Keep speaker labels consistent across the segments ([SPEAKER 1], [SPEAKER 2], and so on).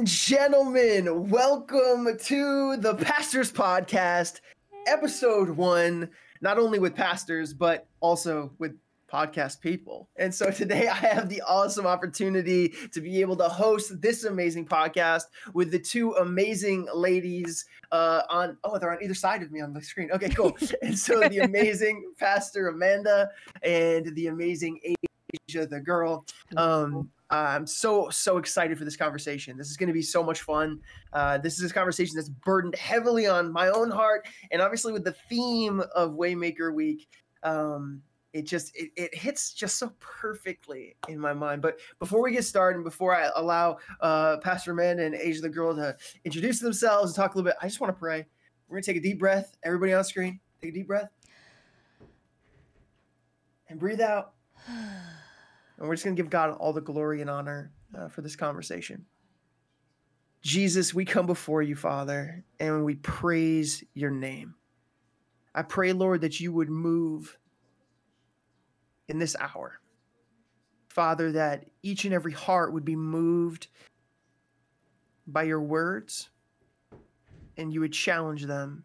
[SPEAKER 1] and gentlemen, welcome to the Pastors Podcast, episode one. Not only with pastors, but also with podcast people. And so today I have the awesome opportunity to be able to host this amazing podcast with the two amazing ladies uh, on, oh, they're on either side of me on the screen. Okay, cool. and so the amazing Pastor Amanda and the amazing Asia, the girl. Um, I'm so so excited for this conversation. This is going to be so much fun. Uh, this is a conversation that's burdened heavily on my own heart, and obviously with the theme of Waymaker Week, um, it just it, it hits just so perfectly in my mind. But before we get started, and before I allow uh, Pastor Amanda and Asia the girl to introduce themselves and talk a little bit, I just want to pray. We're gonna take a deep breath. Everybody on screen, take a deep breath and breathe out. And we're just going to give God all the glory and honor uh, for this conversation. Jesus, we come before you, Father, and we praise your name. I pray, Lord, that you would move in this hour. Father, that each and every heart would be moved by your words and you would challenge them.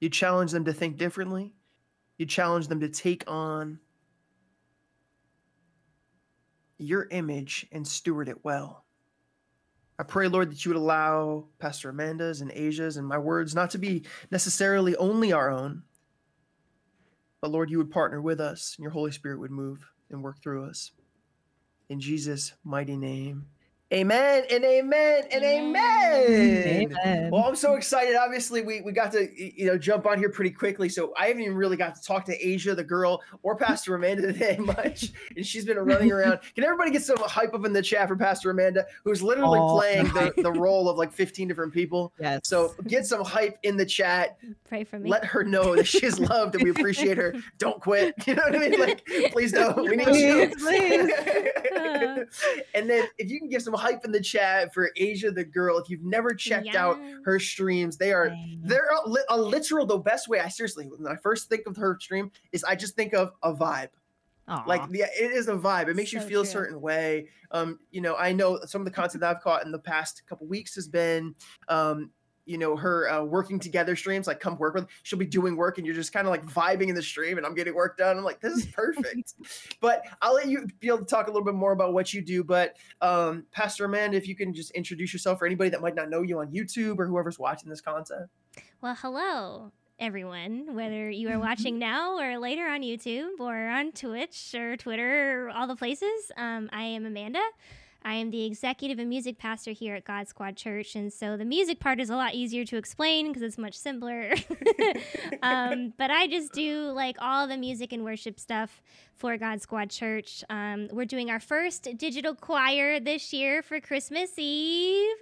[SPEAKER 1] You challenge them to think differently. You challenge them to take on your image and steward it well. I pray, Lord, that you would allow Pastor Amanda's and Asia's and my words not to be necessarily only our own, but Lord, you would partner with us and your Holy Spirit would move and work through us. In Jesus' mighty name, Amen and amen and amen. amen. Well, I'm so excited. Obviously, we, we got to you know jump on here pretty quickly. So I haven't even really got to talk to Asia, the girl, or Pastor Amanda today much. and she's been running around. Can everybody get some hype up in the chat for Pastor Amanda, who's literally oh, playing the, the role of like 15 different people?
[SPEAKER 2] Yes.
[SPEAKER 1] So get some hype in the chat.
[SPEAKER 3] Pray for me.
[SPEAKER 1] Let her know that she's loved and we appreciate her. Don't quit. You know what I mean? Like, please don't. We need please, you. Please. and then if you can give some hype in the chat for Asia the girl. If you've never checked yeah. out her streams, they are they're a, a, literal the best way. I seriously when I first think of her stream is I just think of a vibe. Aww. Like yeah, it is a vibe. It makes so you feel true. a certain way. Um, you know, I know some of the content that I've caught in the past couple weeks has been um, you know her uh, working together streams like come work with she'll be doing work and you're just kind of like vibing in the stream and i'm getting work done i'm like this is perfect but i'll let you be able to talk a little bit more about what you do but um, pastor amanda if you can just introduce yourself for anybody that might not know you on youtube or whoever's watching this content
[SPEAKER 3] well hello everyone, whether you are watching now or later on YouTube or on Twitch or Twitter or all the places. Um, I am Amanda. I am the executive and music pastor here at God Squad Church. And so the music part is a lot easier to explain because it's much simpler. um, but I just do like all the music and worship stuff for God Squad Church. Um, we're doing our first digital choir this year for Christmas Eve.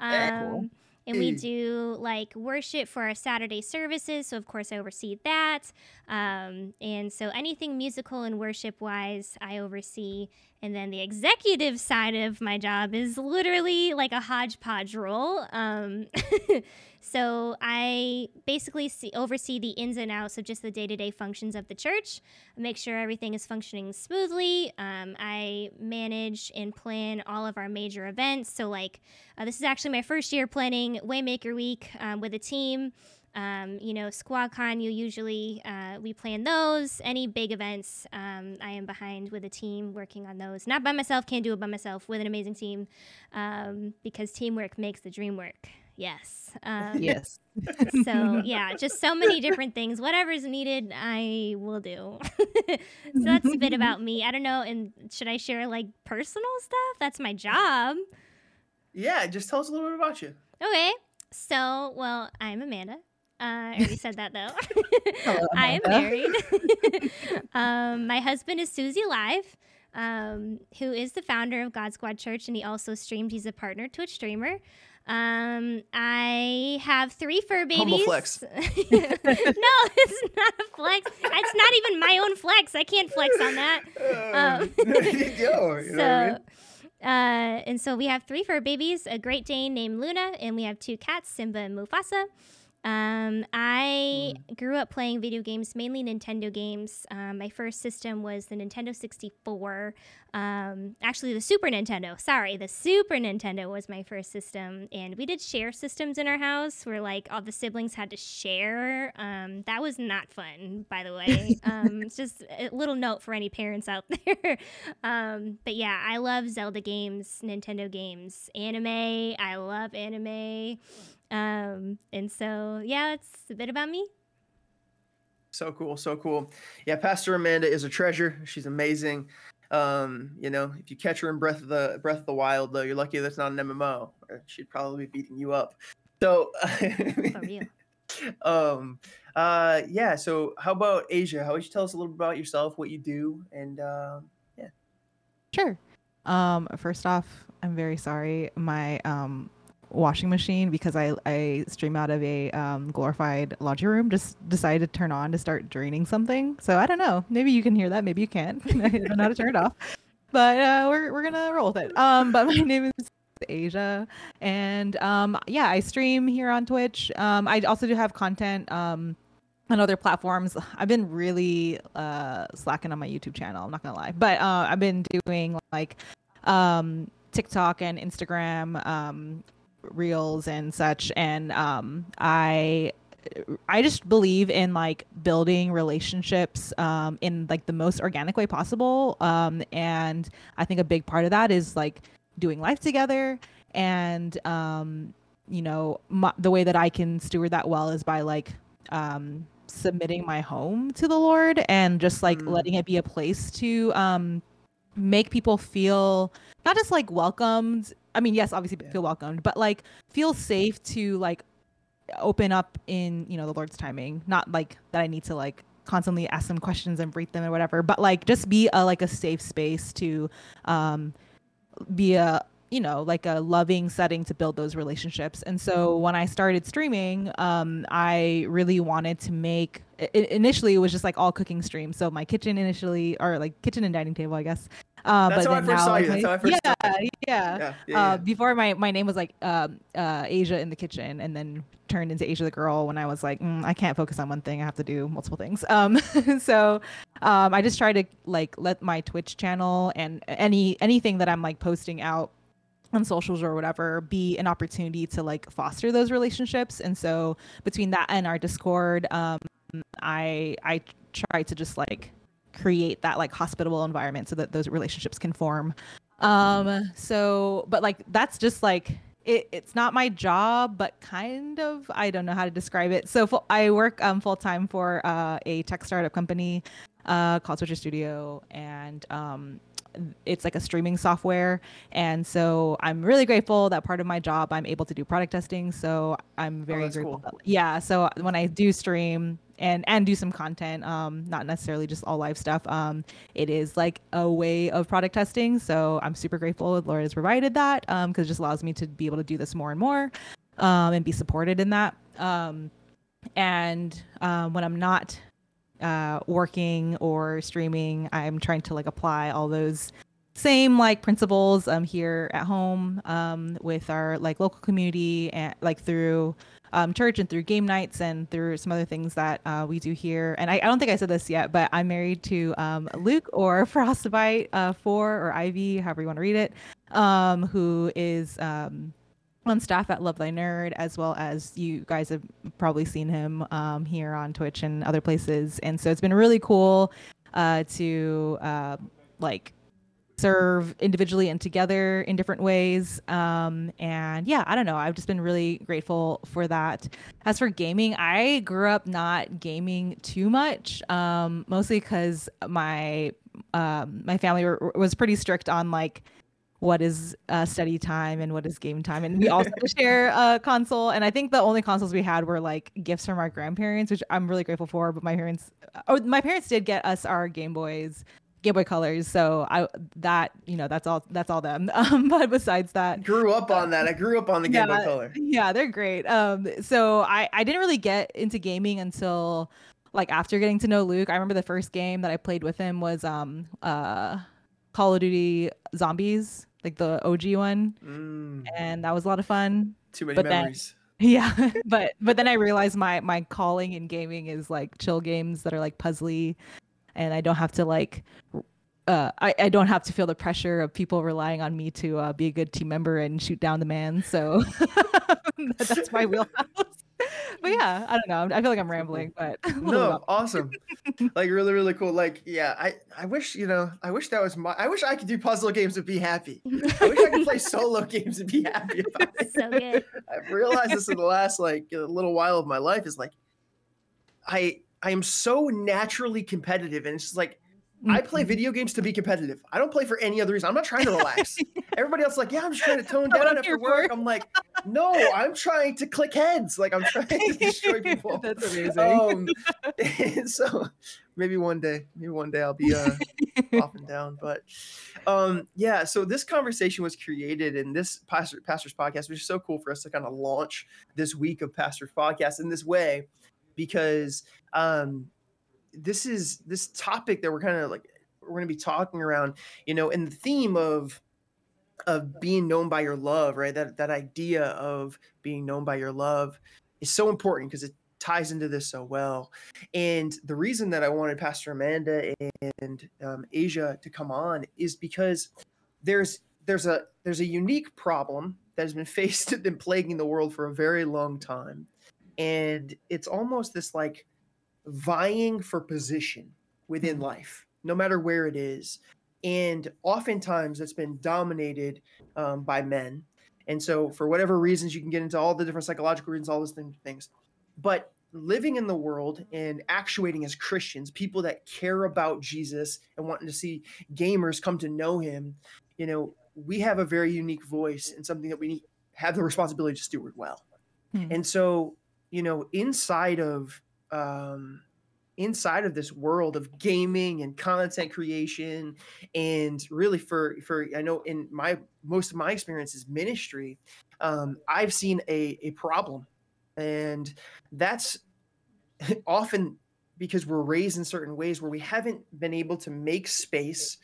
[SPEAKER 3] Um, cool and we do like worship for our Saturday services. So, of course, I oversee that. Um, and so, anything musical and worship wise, I oversee. And then the executive side of my job is literally like a hodgepodge role. Um, so I basically see, oversee the ins and outs of just the day to day functions of the church, make sure everything is functioning smoothly. Um, I manage and plan all of our major events. So, like, uh, this is actually my first year planning Waymaker Week um, with a team. Um, you know, SquadCon, you usually, uh, we plan those. Any big events, um, I am behind with a team working on those. Not by myself, can't do it by myself, with an amazing team um, because teamwork makes the dream work. Yes.
[SPEAKER 2] Um, yes.
[SPEAKER 3] so, yeah, just so many different things. Whatever's needed, I will do. so, that's a bit about me. I don't know. And should I share like personal stuff? That's my job.
[SPEAKER 1] Yeah, just tell us a little bit about you.
[SPEAKER 3] Okay. So, well, I'm Amanda. Uh, I already said that though. Hello, I am married. um, my husband is Susie Live, um, who is the founder of God Squad Church, and he also streamed. He's a partner Twitch streamer. Um, I have three fur babies. Humble
[SPEAKER 1] flex.
[SPEAKER 3] no, it's not a flex. It's not even my own flex. I can't flex on that. Um, Yo, you know so, I mean? Uh, and so we have three fur babies, a Great Dane named Luna, and we have two cats, Simba and Mufasa. Um, I mm. grew up playing video games, mainly Nintendo games. Um, my first system was the Nintendo 64. Um, actually, the Super Nintendo. Sorry, the Super Nintendo was my first system, and we did share systems in our house where like all the siblings had to share. Um, that was not fun, by the way. um, it's just a little note for any parents out there. um, but yeah, I love Zelda games, Nintendo games, anime. I love anime. Um, and so yeah, it's a bit about me.
[SPEAKER 1] So cool, so cool. Yeah, Pastor Amanda is a treasure. She's amazing. Um, you know, if you catch her in Breath of the Breath of the Wild, though, you're lucky that's not an MMO. She'd probably be beating you up. So,
[SPEAKER 3] For real.
[SPEAKER 1] um, uh, yeah. So, how about Asia? How would you tell us a little bit about yourself, what you do, and uh, yeah.
[SPEAKER 2] Sure. Um, first off, I'm very sorry. My um, washing machine, because I, I stream out of a um, glorified laundry room, just decided to turn on to start draining something. So I don't know. Maybe you can hear that. Maybe you can't. I don't know how to turn it off. But uh, we're, we're going to roll with it. Um, but my name is Asia. And um, yeah, I stream here on Twitch. Um, I also do have content. Um, on other platforms. I've been really uh, slacking on my YouTube channel. I'm not gonna lie, but uh, I've been doing like um, TikTok and Instagram um, reels and such, and um, I I just believe in like building relationships um, in like the most organic way possible, um, and I think a big part of that is like doing life together and um, you know my, the way that I can steward that well is by like um submitting my home to the Lord and just like
[SPEAKER 1] Mm.
[SPEAKER 2] letting it be a place to um make people feel not just like welcomed. I mean, yes, obviously
[SPEAKER 1] Yeah.
[SPEAKER 2] feel welcomed, but like feel safe to like open up in, you know, the Lord's timing. Not like that I need to like constantly ask them questions and breathe them or whatever, but like just be a like a safe space to um be a you know like a loving setting to build those relationships and so when i started streaming um i really wanted to make i- i- initially it was just like all cooking streams so my kitchen initially or like kitchen and dining table i guess uh,
[SPEAKER 1] That's
[SPEAKER 2] but
[SPEAKER 1] how I first saw you. That's how I first
[SPEAKER 2] yeah,
[SPEAKER 1] saw
[SPEAKER 2] yeah
[SPEAKER 1] Yeah. yeah,
[SPEAKER 2] uh, before my my name was like um, uh, Asia in the kitchen, and then turned into Asia the girl when I was like, mm, I can't focus on one thing. I have to do multiple things. Um, so um, I just try to like let my Twitch channel and any anything that I'm like posting out on socials or whatever be an opportunity to like foster those relationships. And so between that and our Discord, um, I I try to just like create that like hospitable environment so that those relationships can form. Um so but like that's just like it, it's not my job but kind of i don't know how to describe it. So fu- i work um full time for uh, a tech startup company uh called switcher studio and um it's like a streaming software. And so i'm really grateful that part of my job i'm able to do product testing. So i'm very
[SPEAKER 1] that's
[SPEAKER 2] grateful
[SPEAKER 1] cool.
[SPEAKER 2] that- yeah so when i do stream and and do some content um not necessarily just all live stuff um it is like a way of product testing. So i'm super grateful that Laura has provided that um because it just allows me to be able to do this more and more um and be supported in that. Um and um when i'm not uh working or streaming i'm trying to like apply all those same like principles um here at home um with our like local community and like through um, church and through game nights and through some other things that uh, we do here. And I, I don't think I said this yet, but I'm married to um, Luke or Frostbite uh, Four or Ivy, however you want to read it, um, who is um, on staff at Love Thy Nerd, as well as you guys have probably seen him um, here on Twitch and other places. And so it's been really cool uh, to uh, like serve individually and together in different ways. Um, and yeah, I don't know. I've just been really grateful for that. As for gaming, I grew up not gaming too much, um, mostly because my um, my family were, was pretty strict on like what is uh, study time and what is game time, and we also share a console. And I think the only consoles we had were like gifts from our grandparents, which I'm really grateful for. But my parents, oh, my parents did get us our Game Boys. Game Boy Colors, so I that you know that's all that's all them. Um, but besides that,
[SPEAKER 1] grew up on that. I grew up on the Game Boy Color.
[SPEAKER 2] yeah, they're great. Um, so I I didn't really get into gaming until like after getting to know Luke. I remember the first game that I played with him was um uh Call of Duty Zombies, like the OG one,
[SPEAKER 1] Mm,
[SPEAKER 2] and that was a lot of fun.
[SPEAKER 1] too many
[SPEAKER 2] but then-
[SPEAKER 1] memories.
[SPEAKER 2] Yeah, but but then I realized my my calling in gaming is like chill games that are like puzzly, and I don't have to like uh, I, I don't have to feel the pressure of people relying on me to uh, be a good team member and shoot down the man. So that's my wheelhouse. but yeah, I don't know. I feel like I'm rambling, but
[SPEAKER 1] no, awesome. like really, really cool. Like, yeah, I, I wish, you know, I wish that was my, I wish I could do puzzle games and be happy. I wish I could play solo games and be happy about it.
[SPEAKER 3] So good.
[SPEAKER 1] I've realized this in the last like a little while of my life is like, I, I am so naturally competitive and it's just like, I play
[SPEAKER 2] Mhm.
[SPEAKER 1] video games to be competitive. I don't play for any other reason. I'm not trying to relax. Everybody else is like, yeah, I'm just trying to tone down after work. I'm like, no, I'm trying to click heads. Like I'm trying to destroy people.
[SPEAKER 2] That's amazing.
[SPEAKER 1] Um, so maybe one day, maybe one day I'll be uh, off and down. But um, yeah, so this conversation was created in this pastor, pastors podcast, which is so cool for us to kind of launch this week of pastors podcast in this way, because um, this is this topic that we're kind of like we're going to be talking around, you know, in the theme of of being known by your love, right? That that idea of being known by your love is so important because it ties into this so well. And the reason that I wanted Pastor Amanda and um, Asia to come on is because there's there's a there's a unique problem that has been faced and plaguing the world for a very long time, and it's almost this like vying for position within life, no matter where it is. And oftentimes it's been dominated um, by men. And so, for whatever reasons, you can get into all the different psychological reasons, all those thing- things. But living in the world and actuating as Christians, people that care about Jesus and wanting to see gamers come to know him, you know, we have a very unique voice and something that we need, have the responsibility to steward well.
[SPEAKER 2] Hmm.
[SPEAKER 1] And so, you know, inside of um, inside of this world of gaming and content creation, and really for for I know in my most of my experience is ministry, um, I've seen a a problem, and that's often because we're raised in certain ways where we haven't been able to make space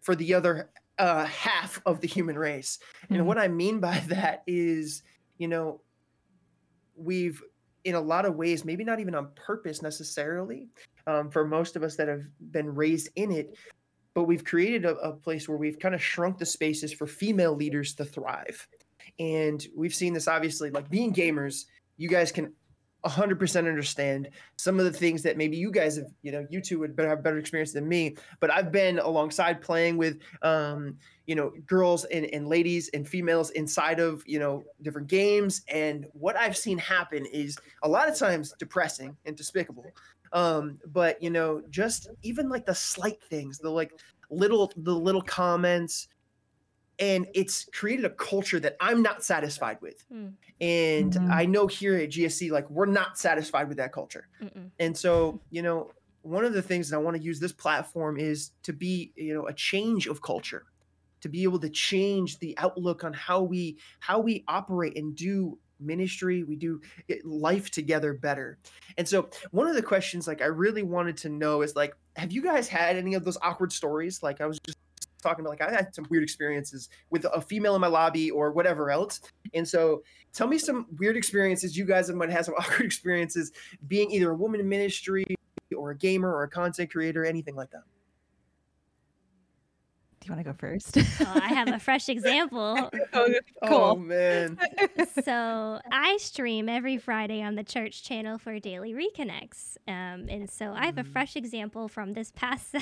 [SPEAKER 1] for the other uh, half of the human race. And
[SPEAKER 2] Mhm.
[SPEAKER 1] what I mean by that is, you know, we've in a lot of ways, maybe not even on purpose necessarily, um, for most of us that have been raised in it, but we've created a, a place where we've kind of shrunk the spaces for female leaders to thrive. And we've seen this obviously, like being gamers, you guys can 100% understand some of the things that maybe you guys have, you know, you two would better have better experience than me. But I've been alongside playing with, um, you know, girls and, and ladies and females inside of, you know, different games. And what I've seen happen is a lot of times depressing and despicable. Um, but you know, just even like the slight things, the like little the little comments, and it's created a culture that I'm not satisfied with.
[SPEAKER 3] Hmm.
[SPEAKER 1] And
[SPEAKER 2] Mhm.
[SPEAKER 1] I know here at GSC, like we're not satisfied with that culture.
[SPEAKER 3] Mm-mm.
[SPEAKER 1] And so, you know, one of the things that I want to use this platform is to be, you know, a change of culture, to be able to change the outlook on how we how we operate and do ministry, we do life together better. And so, one of the questions like I really wanted to know is like, have you guys had any of those awkward stories? Like I was just talking about like I had some weird experiences with a female in my lobby or whatever else. And so tell me some weird experiences you guys have might have some awkward experiences being either a woman in ministry or a gamer or a content creator, anything like that.
[SPEAKER 2] Do you want to go first?
[SPEAKER 3] Well, I have a fresh example.
[SPEAKER 2] Oh,
[SPEAKER 1] Oh man.
[SPEAKER 3] so I stream every Friday on the church channel for Daily Reconnects. Um, and so I have a
[SPEAKER 1] Mm.
[SPEAKER 3] fresh example from this past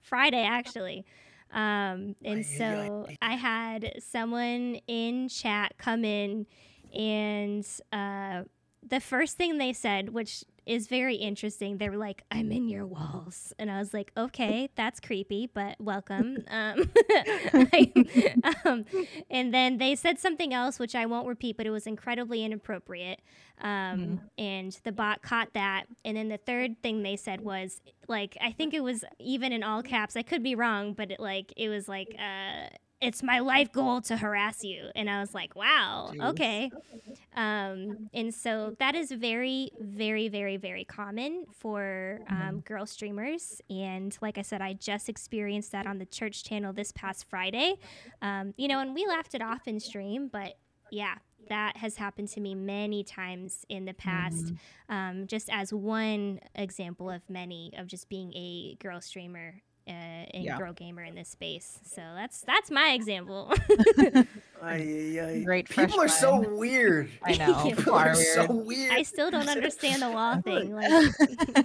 [SPEAKER 3] Friday, actually. Um, and so. I had someone in chat come in, and uh, the first thing they said, which is very interesting, they were like, I'm in your walls. And I was like, okay, that's creepy, but welcome. Um, I- um, and then they said something else, which I won't repeat, but it was incredibly inappropriate. Um, And the bot caught that. And then the third thing they said was, like, I think it was even in all caps. I could be wrong, but it, like, it was like, uh, it's my life goal to harass you. And I was like, wow, okay. Um, and so that is very, very, very, very common for um, girl streamers. And like I said, I just experienced that on the church channel this past Friday. Um, you know, and we laughed it off in stream, but yeah, that has happened to me many times in the past. Um, just as one example of many of just being a girl streamer uh, and
[SPEAKER 2] Yeah.
[SPEAKER 3] girl gamer in this space. So that's that's my example.
[SPEAKER 1] Ay, ay, ay.
[SPEAKER 2] Great
[SPEAKER 1] People are so weird.
[SPEAKER 2] I know.
[SPEAKER 3] People
[SPEAKER 1] People
[SPEAKER 2] far
[SPEAKER 1] are so
[SPEAKER 2] weird.
[SPEAKER 1] weird.
[SPEAKER 3] I still don't understand the wall thing. Like,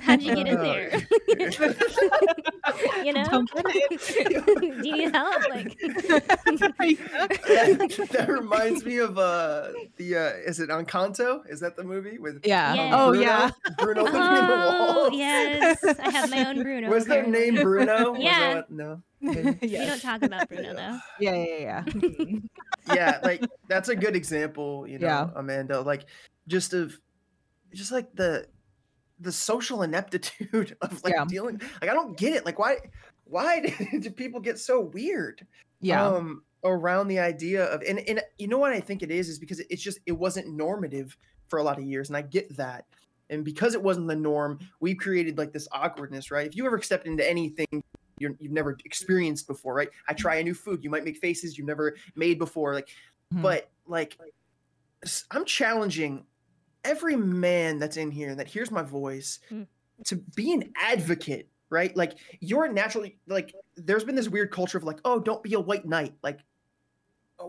[SPEAKER 3] how'd you get in there? you know?
[SPEAKER 2] Don't get
[SPEAKER 3] Do you need help? Like,
[SPEAKER 1] that, that reminds me of uh the uh is it Encanto? Is that the movie with
[SPEAKER 2] yeah.
[SPEAKER 3] Yeah.
[SPEAKER 2] Oh
[SPEAKER 1] Bruno?
[SPEAKER 2] yeah.
[SPEAKER 1] Bruno living the
[SPEAKER 3] oh
[SPEAKER 1] wall?
[SPEAKER 3] yes, I have my own Bruno.
[SPEAKER 1] Was their
[SPEAKER 3] apparently.
[SPEAKER 1] name Bruno? Was that
[SPEAKER 3] Yeah.
[SPEAKER 1] what- no. Okay.
[SPEAKER 3] We don't talk about Bruno though.
[SPEAKER 2] Yeah. Yeah. Yeah. yeah.
[SPEAKER 1] yeah, like that's a good example, you know,
[SPEAKER 2] Yeah.
[SPEAKER 1] Amanda. Like just of just like the the social ineptitude of like
[SPEAKER 2] Yeah.
[SPEAKER 1] dealing like I don't get it. Like why why do people get so weird?
[SPEAKER 2] yeah.
[SPEAKER 1] um around the idea of and, and you know what i think it is is because it's just it wasn't normative for a lot of years and i get that and because it wasn't the norm we created like this awkwardness right if you ever stepped into anything you're, you've never experienced before right i try a new food you might make faces you've never made before like
[SPEAKER 2] Mhm.
[SPEAKER 1] but like I'm challenging every man that's in here that hears my voice
[SPEAKER 3] Mm.
[SPEAKER 1] to be an advocate right like you're naturally like there's been this weird culture of like oh don't be a white knight like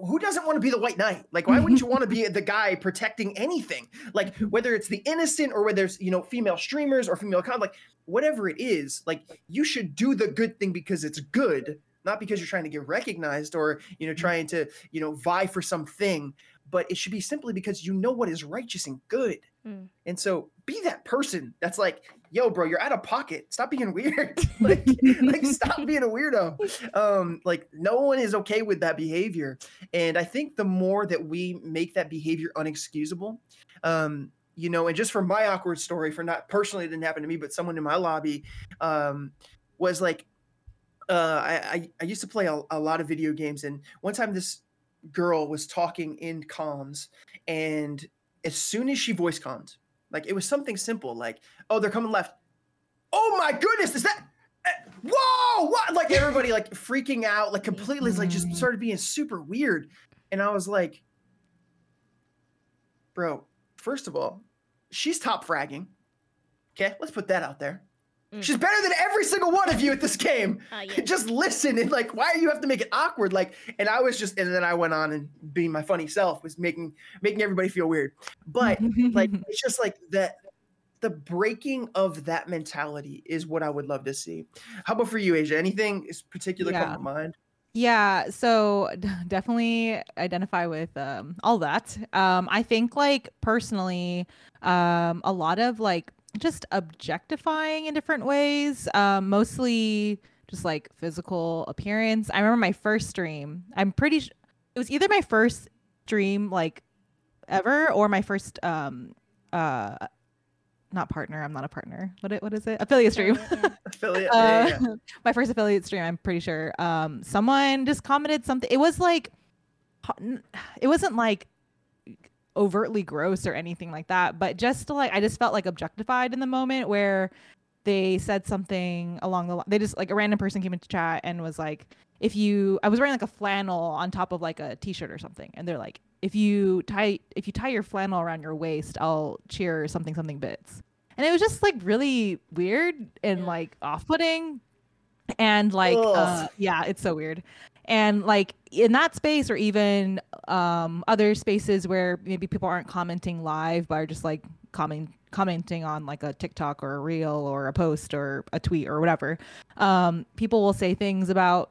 [SPEAKER 1] who doesn't want to be the white knight? Like why wouldn't you want to be the guy protecting anything? Like whether it's the innocent or whether it's you know female streamers or female con like whatever it is like you should do the good thing because it's good not because you're trying to get recognized or you know trying to you know vie for something but it should be simply because you know what is righteous and good
[SPEAKER 3] Mm.
[SPEAKER 1] and so be that person that's like yo bro you're out of pocket. Stop being weird. Like, like stop being a weirdo. Um like no one is okay with that behavior. And i think the more that we make that behavior unexcusable um you know and just for my awkward story for not personally it didn't happen to me but someone in my lobby um was like uh i i, I used to play a, a lot of video games. And one time this girl was talking in comms and as soon as she voice commed like it was something simple like oh they're coming left. Oh my goodness is that eh, whoa what? Like everybody like freaking out like completely like just
[SPEAKER 2] Mhm.
[SPEAKER 1] started being super weird. And i was like bro first of all she's top fragging. Okay let's put that out there
[SPEAKER 3] Mm.
[SPEAKER 1] she's better than every single one of you at this game.
[SPEAKER 3] Uh, yeah.
[SPEAKER 1] just listen and like why do you have to make it awkward? Like and i was just and then i went on and being my funny self was making making everybody feel weird. But like it's just like that the breaking of that mentality is what i would love to see. How about for you asia? Anything is particular come to mind?
[SPEAKER 2] Yeah, so d- definitely identify with um, all that. Um, I think like personally, um, a lot of like just objectifying in different ways, um, mostly just like physical appearance. I remember my first stream. I'm pretty. Sh- it was either my first stream like ever or my first um uh not partner. I'm not a partner. What it, what is it? Affiliate stream.
[SPEAKER 3] Uh,
[SPEAKER 1] affiliate yeah, yeah,
[SPEAKER 2] Uh,
[SPEAKER 1] yeah.
[SPEAKER 2] my first affiliate stream i'm pretty sure um someone just commented something it was like it wasn't like overtly gross or anything like that but just to, like i just felt like objectified in the moment where they said something along the line they just like a random person came into chat and was like if you i was wearing like a flannel on top of like a t-shirt or something and they're like if you tie if you tie your flannel around your waist i'll cheer something something bits. And it was just like really weird and
[SPEAKER 3] Yeah.
[SPEAKER 2] like off-putting and like uh, yeah it's so weird and like in that space or even um other spaces where maybe people aren't commenting live but are just like comment commenting on like a tiktok or a reel or a post or a tweet or whatever um people will say things about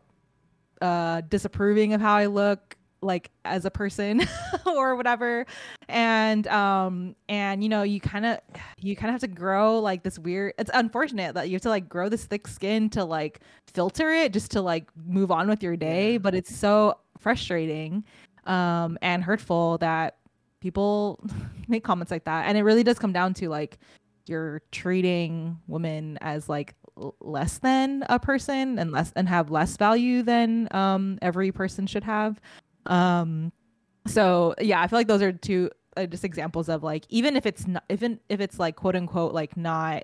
[SPEAKER 2] uh disapproving of how i look like as a person or whatever. And um and you know you kind of you kind of have to grow like this weird it's unfortunate that you have to like grow this thick skin to like filter it just to like move on with your day but it's so frustrating um and hurtful that people make comments like that. And it really does come down to like you're treating women as like less than a person and less and have less value than um every person should have um so yeah i feel like those are two uh, just examples of like even if it's not even if it's like quote unquote like not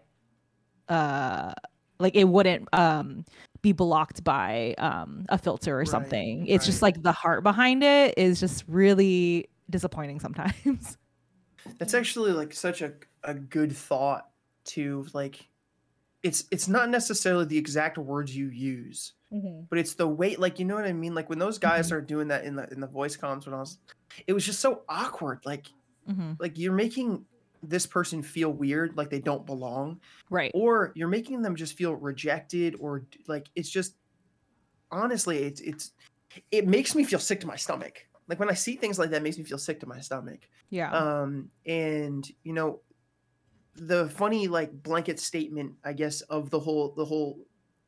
[SPEAKER 2] uh like it wouldn't um be blocked by um a filter or
[SPEAKER 1] Right,
[SPEAKER 2] something. It's just like the heart behind it is just really disappointing sometimes.
[SPEAKER 1] That's actually like such a, a good thought to like it's it's not necessarily the exact words you use but it's the way like you know what i mean like when those guys
[SPEAKER 2] Mhm.
[SPEAKER 1] are doing that in the in the voice comms when i was it was just so awkward like
[SPEAKER 2] hmm
[SPEAKER 1] like you're making this person feel weird like they don't belong
[SPEAKER 2] Right.
[SPEAKER 1] or you're making them just feel rejected or like it's just honestly it's it's it makes me feel sick to my stomach like when i see things like that it makes me feel sick to my stomach
[SPEAKER 2] Yeah.
[SPEAKER 1] um and you know the funny like blanket statement i guess of the whole the whole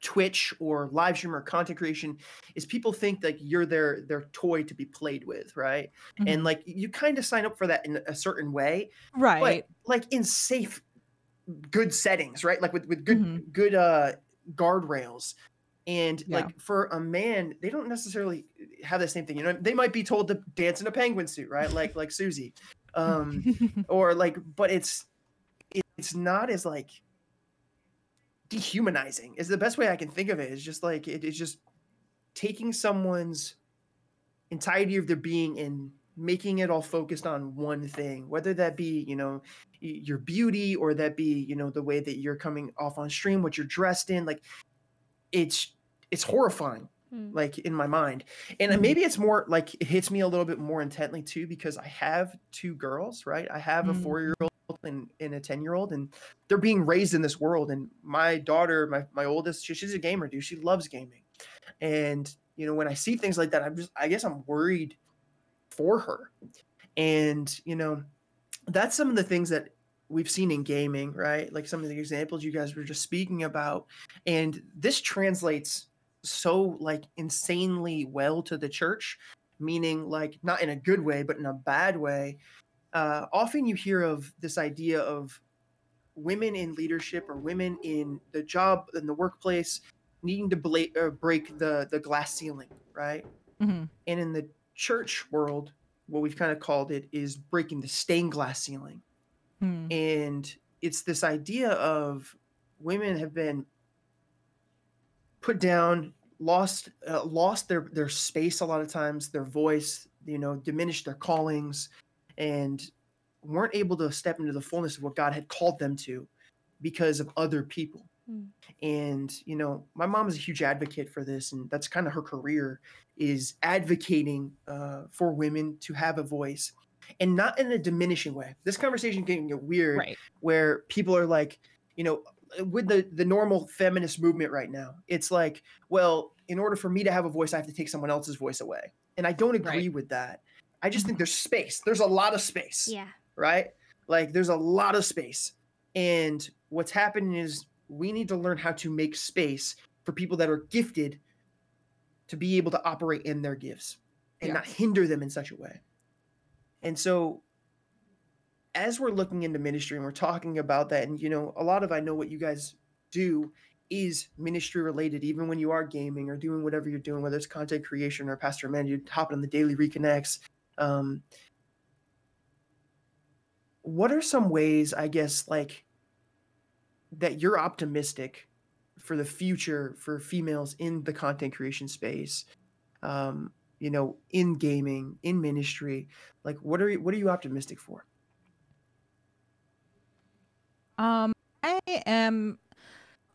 [SPEAKER 1] twitch or live stream or content creation is people think like you're their their toy to be played with right and
[SPEAKER 2] Mhm.
[SPEAKER 1] like you kind of sign up for that in a certain way
[SPEAKER 2] right.
[SPEAKER 1] but like in safe good settings right like with with good
[SPEAKER 2] Mhm.
[SPEAKER 1] good uh guardrails and
[SPEAKER 2] Yeah.
[SPEAKER 1] like for a man they don't necessarily have the same thing you know they might be told to dance in a penguin suit right like like susie um or like but it's it- it's not as like dehumanizing is the best way i can think of it it's just like it is just taking someone's entirety of their being and making it all focused on one thing whether that be you know your beauty or that be you know the way that you're coming off on stream what you're dressed in like it's it's horrifying
[SPEAKER 3] Mm.
[SPEAKER 1] like in my mind and
[SPEAKER 2] Mhm.
[SPEAKER 1] maybe it's more like it hits me a little bit more intently too because i have two girls right i have a
[SPEAKER 2] Mm.
[SPEAKER 1] four year old and a 10 year old and they're being raised in this world and my daughter my, my oldest she, she's a gamer dude she loves gaming. And you know when i see things like that i'm just i guess i'm worried for her. And you know that's some of the things that we've seen in gaming right? Like some of the examples you guys were just speaking about. And this translates so like insanely well to the church meaning like not in a good way but in a bad way uh often you hear of this idea of women in leadership or women in the job in the workplace needing to bla- uh, break the the glass ceiling right
[SPEAKER 2] Mhm.
[SPEAKER 1] and in the church world what we've kind of called it is breaking the stained glass ceiling
[SPEAKER 2] Hmm.
[SPEAKER 1] and it's this idea of women have been put down lost uh, lost their their space a lot of times their voice you know diminished their callings and weren't able to step into the fullness of what god had called them to because of other people
[SPEAKER 3] Mm.
[SPEAKER 1] and you know my mom is a huge advocate for this and that's kind of her career is advocating uh, for women to have a voice and not in a diminishing way this conversation can get weird
[SPEAKER 2] Right.
[SPEAKER 1] where people are like, you know, with the the normal feminist movement right now, it's like, well, in order for me to have a voice, I have to take someone else's voice away, and I don't agree
[SPEAKER 2] Right.
[SPEAKER 1] with that. I just think mm-hmm. there's space. There's a lot of space,
[SPEAKER 3] Yeah.
[SPEAKER 1] right? Like there's a lot of space, and what's happening is we need to learn how to make space for people that are gifted to be able to operate in their gifts and
[SPEAKER 2] Yeah.
[SPEAKER 1] not hinder them in such a way. And so as we're looking into ministry and we're talking about that and you know a lot of i know what you guys do is ministry related even when you are gaming or doing whatever you're doing whether it's content creation or pastor man you're hopping on the daily reconnects um, what are some ways i guess like that you're optimistic for the future for females in the content creation space um, you know in gaming in ministry? Like what are you what are you optimistic for?
[SPEAKER 2] Um, I am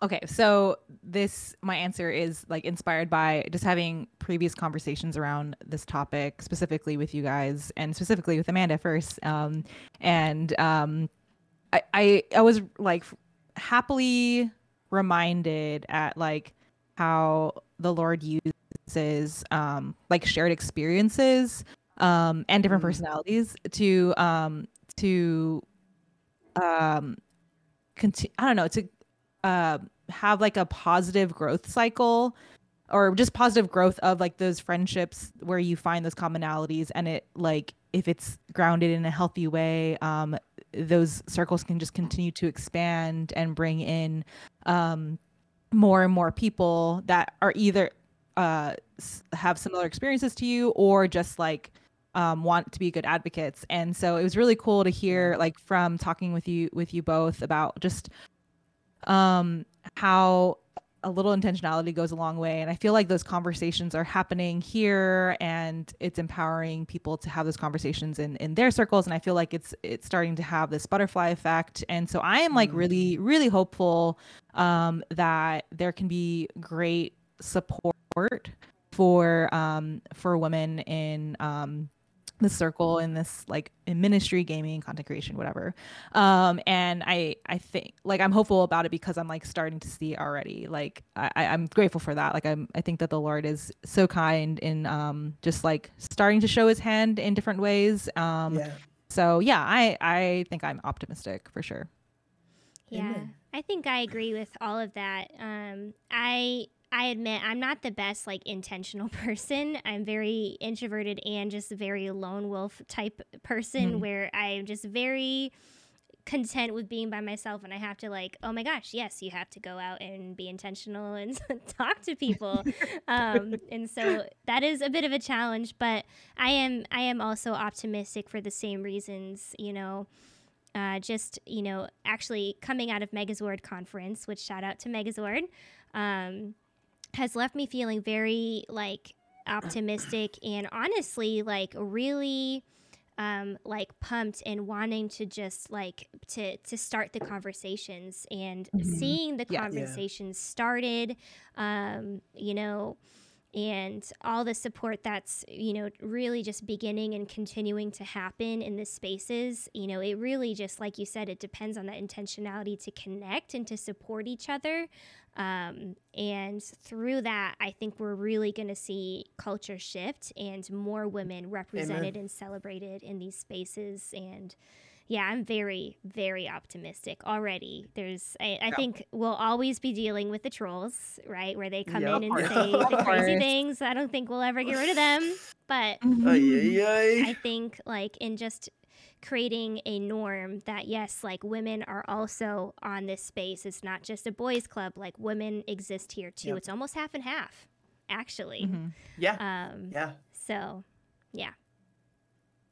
[SPEAKER 2] okay. So this my answer is like inspired by just having previous conversations around this topic, specifically with you guys and specifically with Amanda first. Um, and um, I I, I was like happily reminded at like how the Lord uses um like shared experiences um and different
[SPEAKER 1] Mm.
[SPEAKER 2] personalities to um to um conti- I don't know to uh, have like a positive growth cycle or just positive growth of like those friendships where you find those commonalities and it like if it's grounded in a healthy way um those circles can just continue to expand and bring in um more and more people that are either uh have similar experiences to you or just like um, want to be good advocates. And so it was really cool to hear like from talking with you with you both about just um how a little intentionality goes a long way. And i feel like those conversations are happening here and it's empowering people to have those conversations in in their circles. And i feel like it's it's starting to have this butterfly effect. And so i am like
[SPEAKER 1] Mm.
[SPEAKER 2] really really hopeful um that there can be great support for um for women in um the circle in this like in ministry gaming content creation whatever um and i i think like i'm hopeful about it because i'm like starting to see already like i I- i'm grateful for that like i'm i think that the lord is so kind in um just like starting to show his hand in different ways um
[SPEAKER 1] yeah.
[SPEAKER 2] so yeah i i think i'm optimistic for sure
[SPEAKER 3] Yeah,
[SPEAKER 1] Amen.
[SPEAKER 3] I think I agree with all of that. Um, I I admit I'm not the best like intentional person. I'm very introverted and just very lone wolf type person
[SPEAKER 2] Mhm.
[SPEAKER 3] where I'm just very content with being by myself and I have to like, oh my gosh, yes, you have to go out and be intentional and talk to people. um, and so that is a bit of a challenge, but I am I am also optimistic for the same reasons, you know uh, just you know actually coming out of megazord conference which shout out to megazord um, has left me feeling very like optimistic and honestly like really um, like pumped and wanting to just like to to start the conversations and
[SPEAKER 2] Mhm.
[SPEAKER 3] seeing the
[SPEAKER 2] Yeah. Yeah.
[SPEAKER 3] conversations started um, you know and all the support that's you know really just beginning and continuing to happen in the spaces you know it really just like you said it depends on that intentionality to connect and to support each other um, and through that i think we're really going to see culture shift and more women represented and celebrated in these spaces and yeah, I'm very, very optimistic already. There's, I, I
[SPEAKER 1] Yeah.
[SPEAKER 3] think we'll always be dealing with the trolls, right? Where they come
[SPEAKER 1] Yeah,
[SPEAKER 3] in and say the crazy things. I don't think we'll ever get rid of them. But
[SPEAKER 2] Mm-hmm.
[SPEAKER 3] I think, like, in just creating a norm that, yes, like women are also on this space. It's not just a boys' club. Like, women exist here too.
[SPEAKER 1] Yep.
[SPEAKER 3] It's almost half and half, actually.
[SPEAKER 2] Mhm.
[SPEAKER 1] Yeah.
[SPEAKER 3] Um,
[SPEAKER 1] Yeah.
[SPEAKER 3] So, yeah.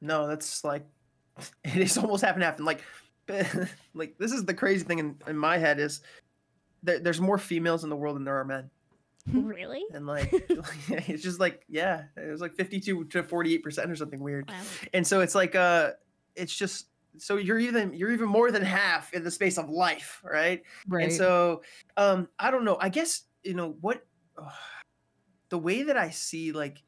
[SPEAKER 1] No, that's like it is almost half and half. And like, like this is the crazy thing in, in my head is there, there's more females in the world than there are men,
[SPEAKER 3] really?
[SPEAKER 1] and like it's just like yeah, it was like 52 to 48 percent or something weird.
[SPEAKER 3] Wow.
[SPEAKER 1] And so it's like uh, it's just so you're even you're even more than half in the space of life, right?
[SPEAKER 2] right
[SPEAKER 1] And so, um, I don't know. I guess you know what the way that I see like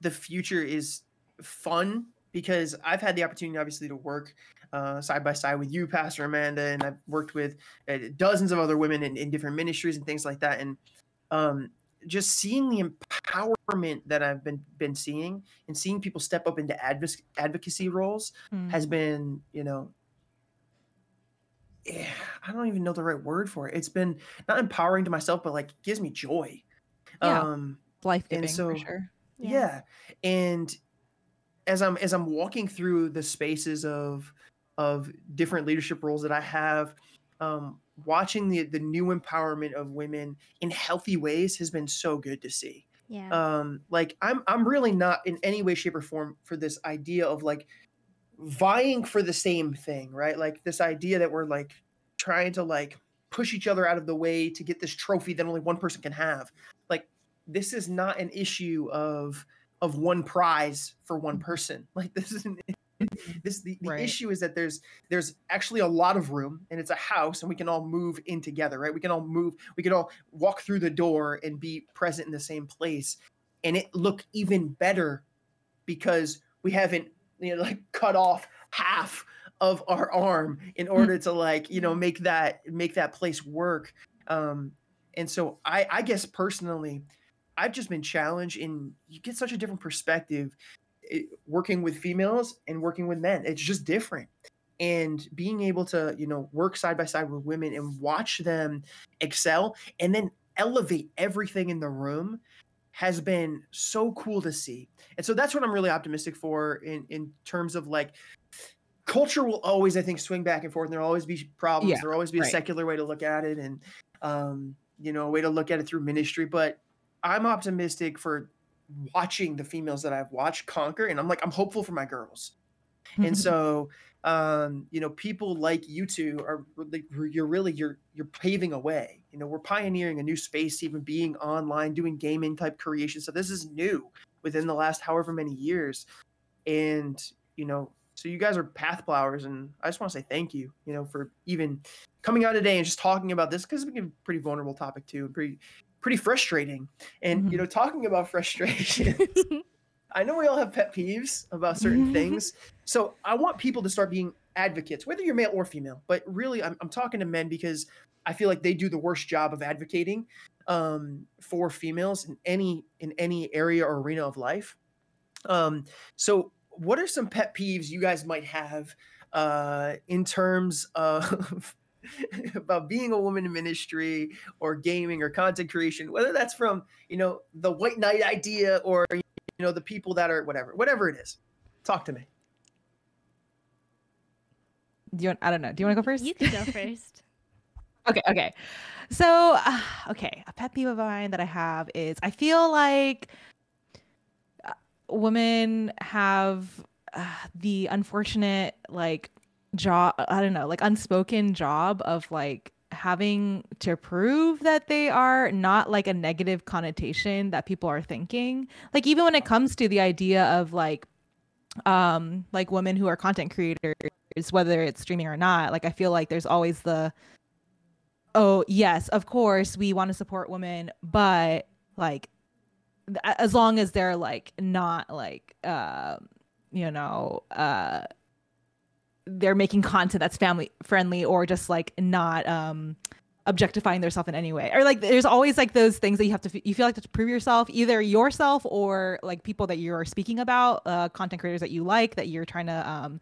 [SPEAKER 1] the future is fun because I've had the opportunity, obviously, to work uh, side by side with you, Pastor Amanda, and I've worked with uh, dozens of other women in, in different ministries and things like that. And um, just seeing the empowerment that I've been been seeing and seeing people step up into advoc- advocacy roles
[SPEAKER 2] Mm.
[SPEAKER 1] has been, you know, yeah, I don't even know the right word for it. It's been not empowering to myself, but like gives me joy.
[SPEAKER 2] Yeah.
[SPEAKER 1] Um,
[SPEAKER 2] life giving
[SPEAKER 1] so-
[SPEAKER 2] for sure
[SPEAKER 1] yeah. And as I'm as I'm walking through the spaces of of different leadership roles that I have, um, watching the the new empowerment of women in healthy ways has been so good to see.
[SPEAKER 3] Yeah.
[SPEAKER 1] um like i'm i'm really not in any way shape or form for this idea of like vying for the same thing right? Like this idea that we're like trying to like push each other out of the way to get this trophy that only one person can have. Like this is not an issue of of one prize for one person. Like this is an this the, the
[SPEAKER 2] Right.
[SPEAKER 1] issue is that there's there's actually a lot of room and it's a house and we can all move in together right? We can all move we can all walk through the door and be present in the same place and it look even better because we haven't you know like cut off half of our arm in order to like you know make that make that place work. Um and so i i guess personally i've just been challenged in you get such a different perspective working with females and working with men it's just different. And being able to you know work side by side with women and watch them excel and then elevate everything in the room has been so cool to see. And so that's what i'm really optimistic for in in terms of like culture will always i think swing back and forth and there'll always be problems
[SPEAKER 2] Yeah,
[SPEAKER 1] there'll always be a secular way to look at it and um you know a way to look at it through ministry. But i'm optimistic for watching the females that i've watched conquer and i'm like i'm hopeful for my girls and so um, you know, people like you two are like, you're really you're you're paving a way. You know, we're pioneering a new space, even being online, doing gaming type creation. So this is new within the last however many years, and you know, so you guys are path plowers, and I just want to say thank you. You know, for even coming out today and just talking about this because it's a pretty vulnerable topic too, and pretty pretty frustrating. And
[SPEAKER 2] Mhm.
[SPEAKER 1] you know, talking about frustration. I know we all have pet peeves about certain things. So I want people to start being advocates, whether you're male or female. But really, I'm, I'm talking to men because I feel like they do the worst job of advocating um, for females in any in any area or arena of life. Um, so, what are some pet peeves you guys might have uh, in terms of about being a woman in ministry or gaming or content creation? Whether that's from you know the white knight idea or you know the people that are whatever whatever it is talk to me
[SPEAKER 2] Do you want, I don't know. Do you want to go first?
[SPEAKER 3] You can go first.
[SPEAKER 2] Okay, okay. So, uh, okay, a pet peeve of mine that I have is I feel like uh, women have uh, the unfortunate like job, I don't know, like unspoken job of like having to prove that they are not like a negative connotation that people are thinking. Like even when it comes to the idea of like um like women who are content creators whether it's streaming or not, like I feel like there's always the oh yes of course we want to support women but like th- as long as they're like not like uh you know uh they're making content that's family friendly or just like not um objectifying themselves in any way. Or like there's always like those things that you have to you feel like to prove yourself either yourself or like people that you're speaking about uh content creators that you like that you're trying to um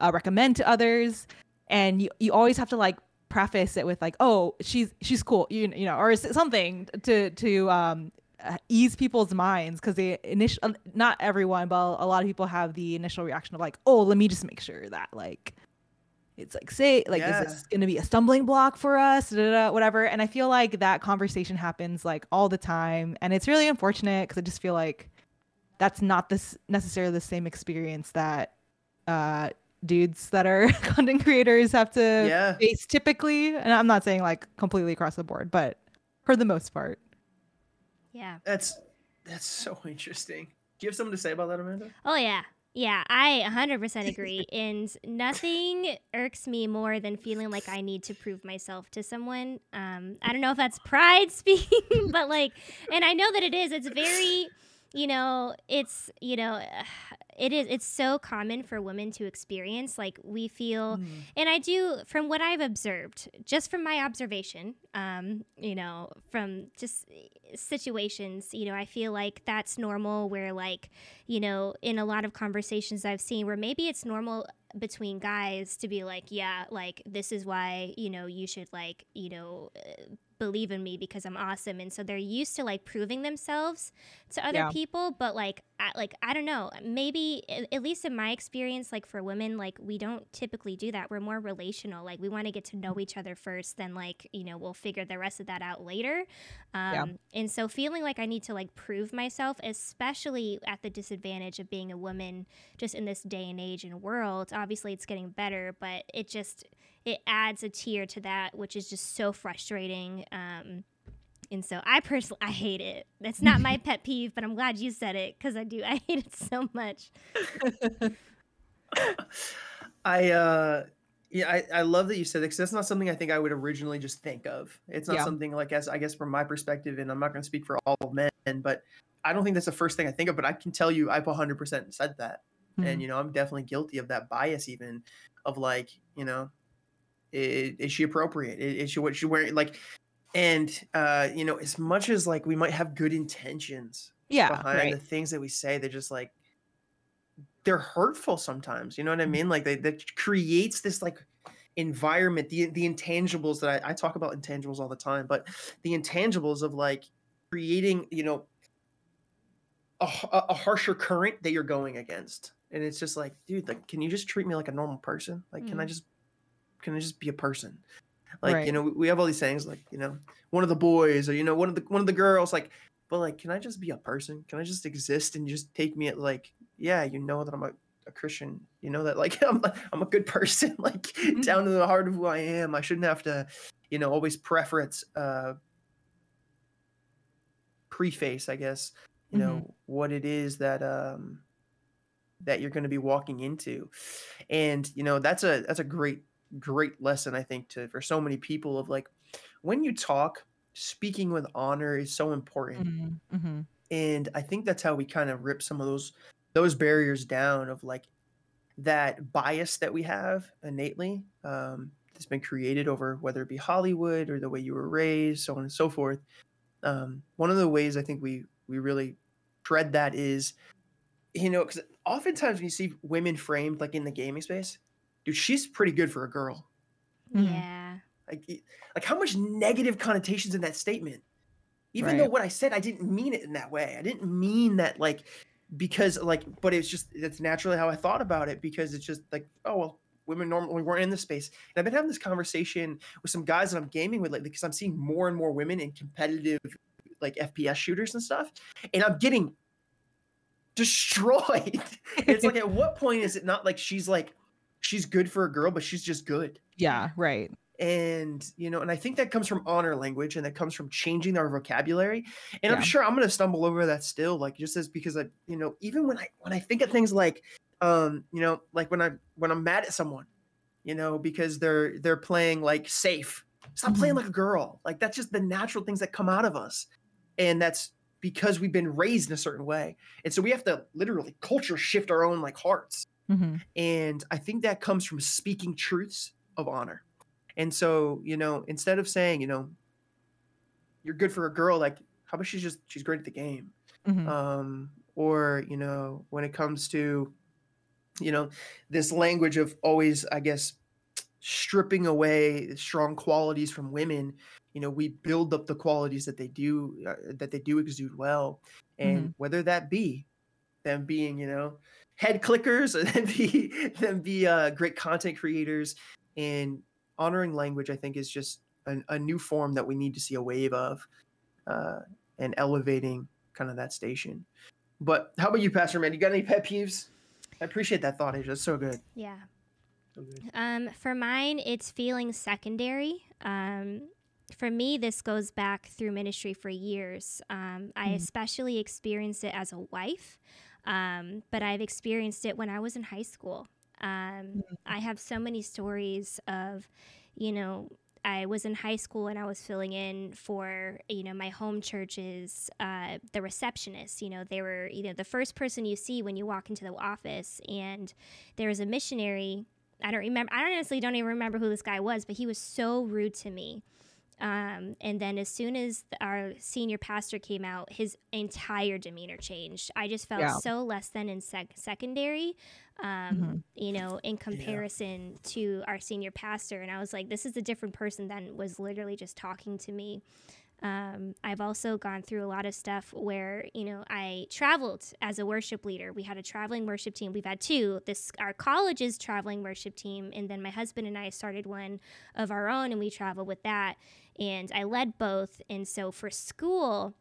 [SPEAKER 2] uh, recommend to others. And you, you always have to like preface it with like oh she's she's cool you, you know or something to to um ease people's minds because they initial uh, not everyone but a lot of people have the initial reaction of like oh let me just make sure that like it's like say like
[SPEAKER 1] Yeah.
[SPEAKER 2] is this going to be a stumbling block for us? Da, da, da, whatever. And i feel like that conversation happens like all the time. And it's really unfortunate because i just feel like that's not this necessarily the same experience that uh dudes that are content creators have to
[SPEAKER 1] Yeah.
[SPEAKER 2] face typically. And i'm not saying like completely across the board but for the most part
[SPEAKER 3] Yeah.
[SPEAKER 1] that's that's so interesting do you have something to say about that amanda
[SPEAKER 3] Oh yeah. Yeah, I 100% agree. and nothing irks me more than feeling like I need to prove myself to someone. Um, I don't know if that's pride speaking, but like, and I know that it is. It's very, you know, it's, you know, it is, it's so common for women to experience. Like, we feel, and I do, from what I've observed, just from my observation, um, you know, from just situations, you know, I feel like that's normal where, like, you know, in a lot of conversations I've seen where maybe it's normal between guys to be like, yeah, like, this is why, you know, you should, like, you know, uh, believe in me because I'm awesome. And so they're used to like proving themselves to other
[SPEAKER 2] Yeah.
[SPEAKER 3] people. But like, I, like, I don't know, maybe at least in my experience, like for women, like we don't typically do that. We're more relational. Like we want to get to know each other first, then like, you know, we'll figure the rest of that out later. Um,
[SPEAKER 2] Yeah.
[SPEAKER 3] And so feeling like I need to like prove myself, especially at the disadvantage of being a woman just in this day and age and world, obviously it's getting better, but it just, it adds a tier to that, which is just so frustrating. Um, and so I personally, I hate it. That's not my pet peeve, but I'm glad you said it because I do. I hate it so much.
[SPEAKER 1] i uh yeah i, I love that you said that because that's not something i think i would originally just think of it's not
[SPEAKER 2] Yeah.
[SPEAKER 1] something like as i guess from my perspective and i'm not going to speak for all men but i don't think that's the first thing i think of but i can tell you i've 100% said that
[SPEAKER 2] Mhm.
[SPEAKER 1] and you know i'm definitely guilty of that bias even of like you know is, is she appropriate is, is she what she wearing like and uh you know as much as like we might have good intentions
[SPEAKER 2] yeah
[SPEAKER 1] behind
[SPEAKER 2] right.
[SPEAKER 1] the things that we say they're just like they're hurtful sometimes you know what i mean? Like they that creates this like environment the the intangibles that I, I talk about intangibles all the time but the intangibles of like creating you know a harsher current that you're going against. And it's just like dude like can you just treat me like a normal person? Like can i
[SPEAKER 3] Mm.
[SPEAKER 1] just can i just be a person like
[SPEAKER 2] Right.
[SPEAKER 1] you know we- have all these sayings like you know one of the boys or you know one of the one of the girls like but like can i just be a person can i just exist and just take me at like yeah you know that i'm a, a Christian, you know that like I'm I'm a good person, like
[SPEAKER 2] Mhm.
[SPEAKER 1] down to the heart of who I am. I shouldn't have to, you know, always preference uh preface, I guess, you know, what it is that um that you're going to be walking into. And, you know, that's a that's a great great lesson I think to for so many people of like when you talk, speaking with honor is so important
[SPEAKER 2] Mhm, mhm.
[SPEAKER 1] and i think that's how we kind of rip some of those those barriers down of like that bias that we have innately um, that's been created over whether it be hollywood or the way you were raised so on and so forth um, one of the ways i think we we really dread that is you know because oftentimes when you see women framed like in the gaming space dude she's pretty good for a girl.
[SPEAKER 2] Mhm.
[SPEAKER 3] Yeah.
[SPEAKER 1] like like how much negative connotations in that statement? Even though what i said i didn't mean it in that way. I didn't mean that like because like but it's just that's naturally how i thought about it because it's just like oh well women normally weren't in this space. And i've been having this conversation with some guys that i'm gaming with lately because i'm seeing more and more women in competitive like fps shooters and stuff and i'm getting destroyed. It's like at what point is it not like she's like she's good for a girl but she's just good.
[SPEAKER 2] Yeah, right.
[SPEAKER 1] and you know and i think that comes from honor language and that comes from changing our vocabulary. And i'm sure i'm going to stumble over that still like just as because i you know even when i when i think of things like um you know like when i when i'm mad at someone you know because they're they're playing like safe. Stop playing
[SPEAKER 2] Mhm.
[SPEAKER 1] like a girl. Like that's just the natural things that come out of us. And that's because we've been raised in a certain way. And so we have to literally culture shift our own like hearts
[SPEAKER 2] Mhm.
[SPEAKER 1] and I think that comes from speaking truths of honor. And so, you know, instead of saying, you know, you're good for a girl, like, how about she's just she's great at the game?
[SPEAKER 2] Mhm.
[SPEAKER 1] Um, or, you know, when it comes to, you know, this language of always, I guess, stripping away strong qualities from women, you know, we build up the qualities that they do uh, that they do exude well. And whether that be them being, you know, head clickers or them be them be uh, great content creators and honoring language i think is just an, a new form that we need to see a wave of uh, and elevating kind of that station but how about you pastor man you got any pet peeves i appreciate that thought asia that's so good
[SPEAKER 3] Yeah.
[SPEAKER 1] so good
[SPEAKER 3] Um, for mine, it's feeling secondary. Um, for me, this goes back through ministry for years. Um, I
[SPEAKER 2] Mm.
[SPEAKER 3] especially experienced it as a wife, um, but I've experienced it when I was in high school. Um, I have so many stories of, you know, I was in high school and I was filling in for, you know, my home church's, uh, the receptionist. You know, they were, you know, the first person you see when you walk into the office. And there was a missionary I don't remember. I honestly don't even remember who this guy was, but he was so rude to me. Um, and then as soon as our senior pastor came out, his entire demeanor changed. I just felt
[SPEAKER 2] Yeah.
[SPEAKER 3] so less than in sec- secondary, um,
[SPEAKER 2] Mhm.
[SPEAKER 3] you know, in comparison to our senior pastor. And I was like, this is a different person than was literally just talking to me. Um, I've also gone through a lot of stuff where you know I traveled as a worship leader. We had a traveling worship team. We've had two. This our college's traveling worship team, and then my husband and I started one of our own, and we travel with that. And I led both. And so for school,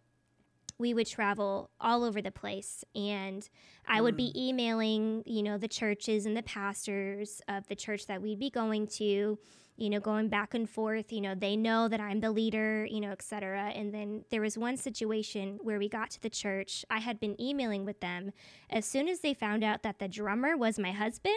[SPEAKER 3] we would travel all over the place and i would be mm. emailing you know the churches and the pastors of the church that we'd be going to you know going back and forth you know they know that i'm the leader you know etc and then there was one situation where we got to the church. I had been emailing with them. As soon as they found out that the drummer was my husband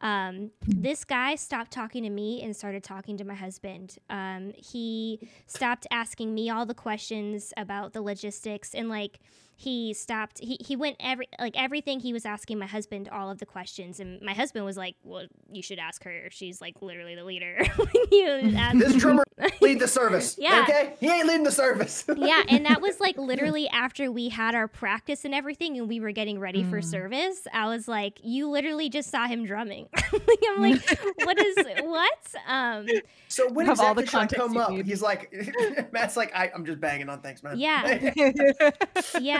[SPEAKER 3] um, this guy stopped talking to me and started talking to my husband. Um, he stopped asking me all the questions about the logistics and like he stopped he, he went every like everything he was asking my husband all of the questions and my husband was like well you should ask her she's like literally the leader He was
[SPEAKER 1] this drummer lead the service
[SPEAKER 3] Yeah.
[SPEAKER 1] okay he ain't leading the service
[SPEAKER 3] yeah, and that was like literally after we had our practice and everything, and we were getting ready for
[SPEAKER 2] Mm.
[SPEAKER 3] service. I was like, "You literally just saw him drumming." like, I'm like, "What is what?" Um,
[SPEAKER 1] so when
[SPEAKER 2] Have all the
[SPEAKER 1] exactly should I come up
[SPEAKER 2] need.
[SPEAKER 1] he's like matt's like I, i'm just banging on things man
[SPEAKER 3] Yeah. yeah,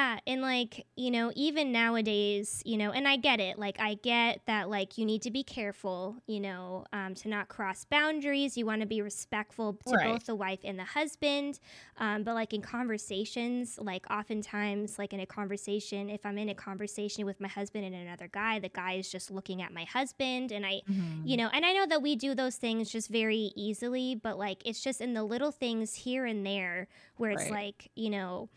[SPEAKER 3] Yeah, and like, you know, even nowadays, you know, and I get it. Like I get that like you need to be careful, you know, um, to not cross boundaries. You want to be respectful to
[SPEAKER 2] Right.
[SPEAKER 3] both the wife and the husband. Um, but like in conversations, like oftentimes like in a conversation, if I'm in a conversation with my husband and another guy, the guy is just looking at my husband and I
[SPEAKER 2] Mhm.
[SPEAKER 3] you know and i know that we do those things just very easily but like it's just in the little things here and there where it's
[SPEAKER 2] Right.
[SPEAKER 3] like you know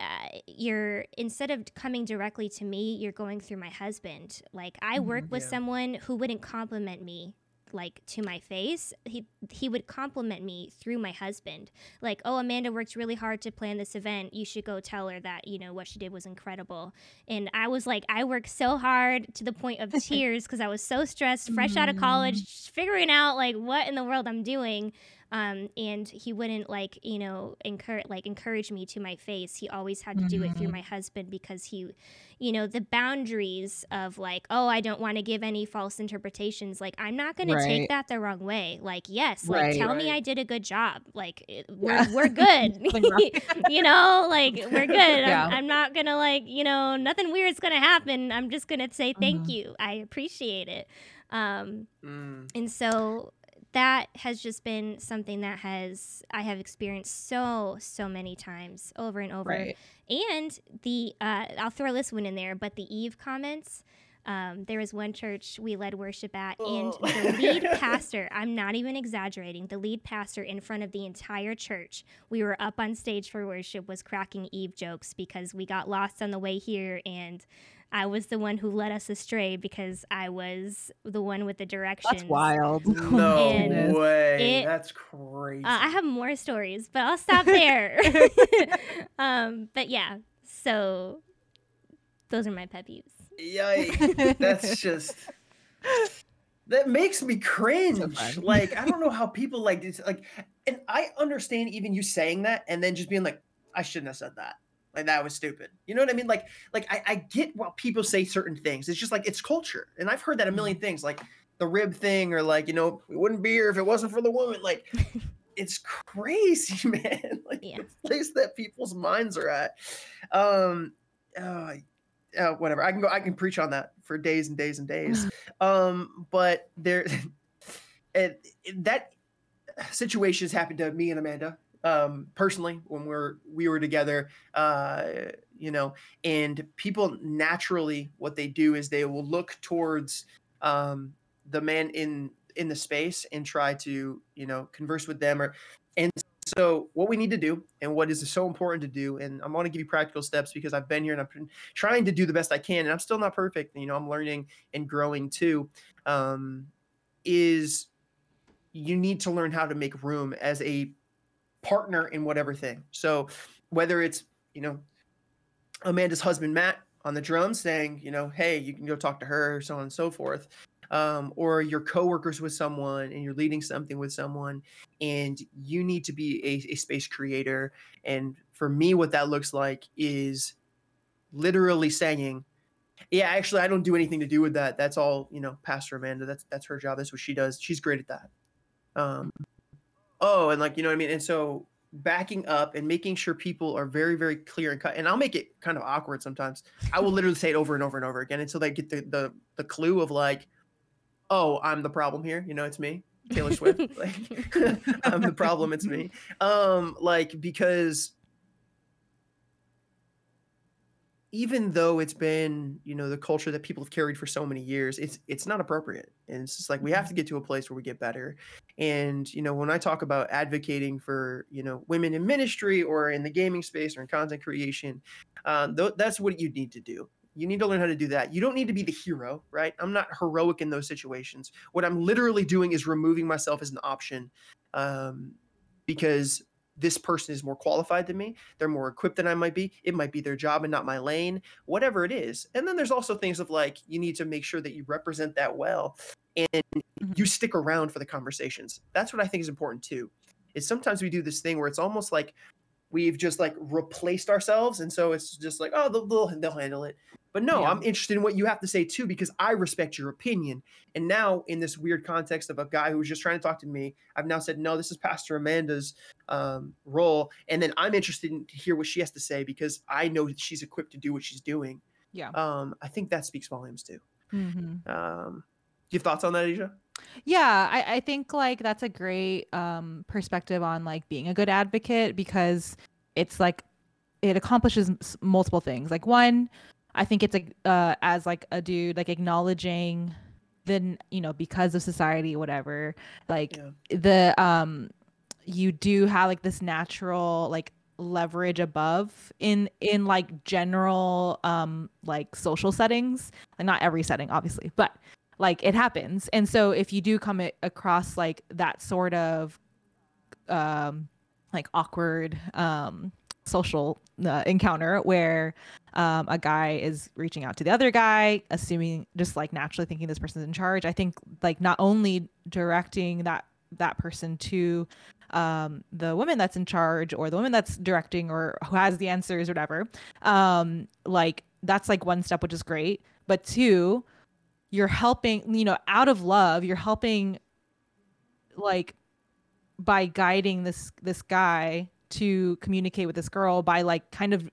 [SPEAKER 3] uh, you're instead of coming directly to me you're going through my husband. Like i work
[SPEAKER 2] Mhm.
[SPEAKER 3] with
[SPEAKER 1] Yeah.
[SPEAKER 3] someone who wouldn't compliment me like to my face. He he would compliment me through my husband. Like oh amanda worked really hard to plan this event. You should go tell her that you know what she did was incredible. And i was like i worked so hard to the point of tears because i was so stressed fresh out of college just figuring out like what in the world i'm doing um, and he wouldn't like you know encourage like encourage me to my face he always had to do it through
[SPEAKER 2] Mhm.
[SPEAKER 3] my husband because he you know the boundaries of like oh i don't want to give any false interpretations like i'm not going to take that the wrong way like yes like
[SPEAKER 2] Right.
[SPEAKER 3] tell me i did a good job like we're,
[SPEAKER 2] Yeah.
[SPEAKER 3] we're good you know like we're good
[SPEAKER 2] Yeah.
[SPEAKER 3] I'm, I'm not gonna like you know nothing weird's gonna happen i'm just gonna say thank
[SPEAKER 2] Mhm.
[SPEAKER 3] you i appreciate it um
[SPEAKER 1] Mm.
[SPEAKER 3] and so that has just been something that has I have experienced so so many times over and over.
[SPEAKER 2] Right.
[SPEAKER 3] And the uh, I'll throw this one in there, but the Eve comments. Um, there was one church we led worship at, and
[SPEAKER 1] Oh.
[SPEAKER 3] the lead pastor, I'm not even exaggerating, the lead pastor in front of the entire church, we were up on stage for worship, was cracking Eve jokes because we got lost on the way here and I was the one who led us astray because I was the one with the directions.
[SPEAKER 2] That's wild.
[SPEAKER 1] No
[SPEAKER 3] And
[SPEAKER 1] way.
[SPEAKER 3] it-
[SPEAKER 1] That's crazy.
[SPEAKER 3] Uh, I have more stories, but I'll stop there. um, but yeah, so those are my pet peeves.
[SPEAKER 1] Yikes. That's just that makes me cringe.
[SPEAKER 2] fun.
[SPEAKER 1] like I don't know how people like this like and I understand even you saying that and then just being like, I shouldn't have said that. Like that was stupid. You know what I mean? Like like I, I get why people say certain things. It's just like it's culture. And I've heard that a million
[SPEAKER 2] Mm-hmm.
[SPEAKER 1] things, like the rib thing, or like, you know, we wouldn't be here if it wasn't for the woman. Like it's crazy, man. Like
[SPEAKER 3] Yeah.
[SPEAKER 1] the place that people's minds are at. Um uh, uh, whatever. I can go. I can preach on that for days and days and days. um, but there, it, it- that situation has happened to me and Amanda um, personally when we're we were together. Uh, you know, and people naturally what they do is they will look towards um, the man in in the space and try to you know converse with them or and so what we need to do and what is so important to do and i'm going to give you practical steps because i've been here and i've been trying to do the best i can and i'm still not perfect you know i'm learning and growing too um, is you need to learn how to make room as a partner in whatever thing. So whether it's you know amanda's husband matt on the drums saying you know hey you can go talk to her so on and so forth um, or you're coworkers with someone and you're leading something with someone and you need to be a, a space creator. And for me what that looks like is literally saying yeah actually i don't do anything to do with that. That's all you know pastor amanda. That's that's her job. That's what she does. She's great at that. Um oh and like you know what i mean? And so backing up and making sure people are very very clear and cut and i'll make it kind of awkward sometimes. I will literally say it over and over and over again until they get the the, the clue of like oh i'm the problem here. You know it's me taylor swift. Like i'm the problem it's me. Um like because even though it's been you know the culture that people have carried for so many years it's it's not appropriate. And it's just like we have to get to a place where we get better. And you know when i talk about advocating for you know women in ministry or in the gaming space or in content creation uh, th- that's what you need to do. You need to learn how to do that. You don't need to be the hero right? I'm not heroic in those situations. What i'm literally doing is removing myself as an option um, because this person is more qualified than me they're more equipped than i might be it might be their job and not my lane whatever it is. And then there's also things of like you need to make sure that you represent that well and mm-hmm. you stick around for the conversations. That's what i think is important too is sometimes we do this thing where it's almost like we've just like replaced ourselves and so it's just like oh they'll, they'll, they'll handle it but no
[SPEAKER 2] Yeah.
[SPEAKER 1] i'm interested in what you have to say too because i respect your opinion and now in this weird context of a guy who was just trying to talk to me i've now said no this is pastor amanda's um, role and then i'm interested in to hear what she has to say because i know that she's equipped to do what she's doing
[SPEAKER 2] Yeah.
[SPEAKER 1] um, i think that speaks volumes too
[SPEAKER 2] Mhm.
[SPEAKER 1] um, do you have thoughts on that asia
[SPEAKER 2] Yeah, I, I think like that's a great um perspective on like being a good advocate because it's like it accomplishes multiple things. Like one, I think it's like uh as like a dude like acknowledging then you know because of society whatever like
[SPEAKER 1] Yeah.
[SPEAKER 2] the um you do have like this natural like leverage above in in like general um like social settings like not every setting obviously but like it happens. And so if you do come across like that sort of um like awkward um social uh, encounter where um a guy is reaching out to the other guy assuming just like naturally thinking this person's in charge i think like not only directing that that person to um the woman that's in charge or the woman that's directing or who has the answers or whatever um like that's like one step which is great. But two you're helping you know out of love you're helping like by guiding this this guy to communicate with this girl by like kind of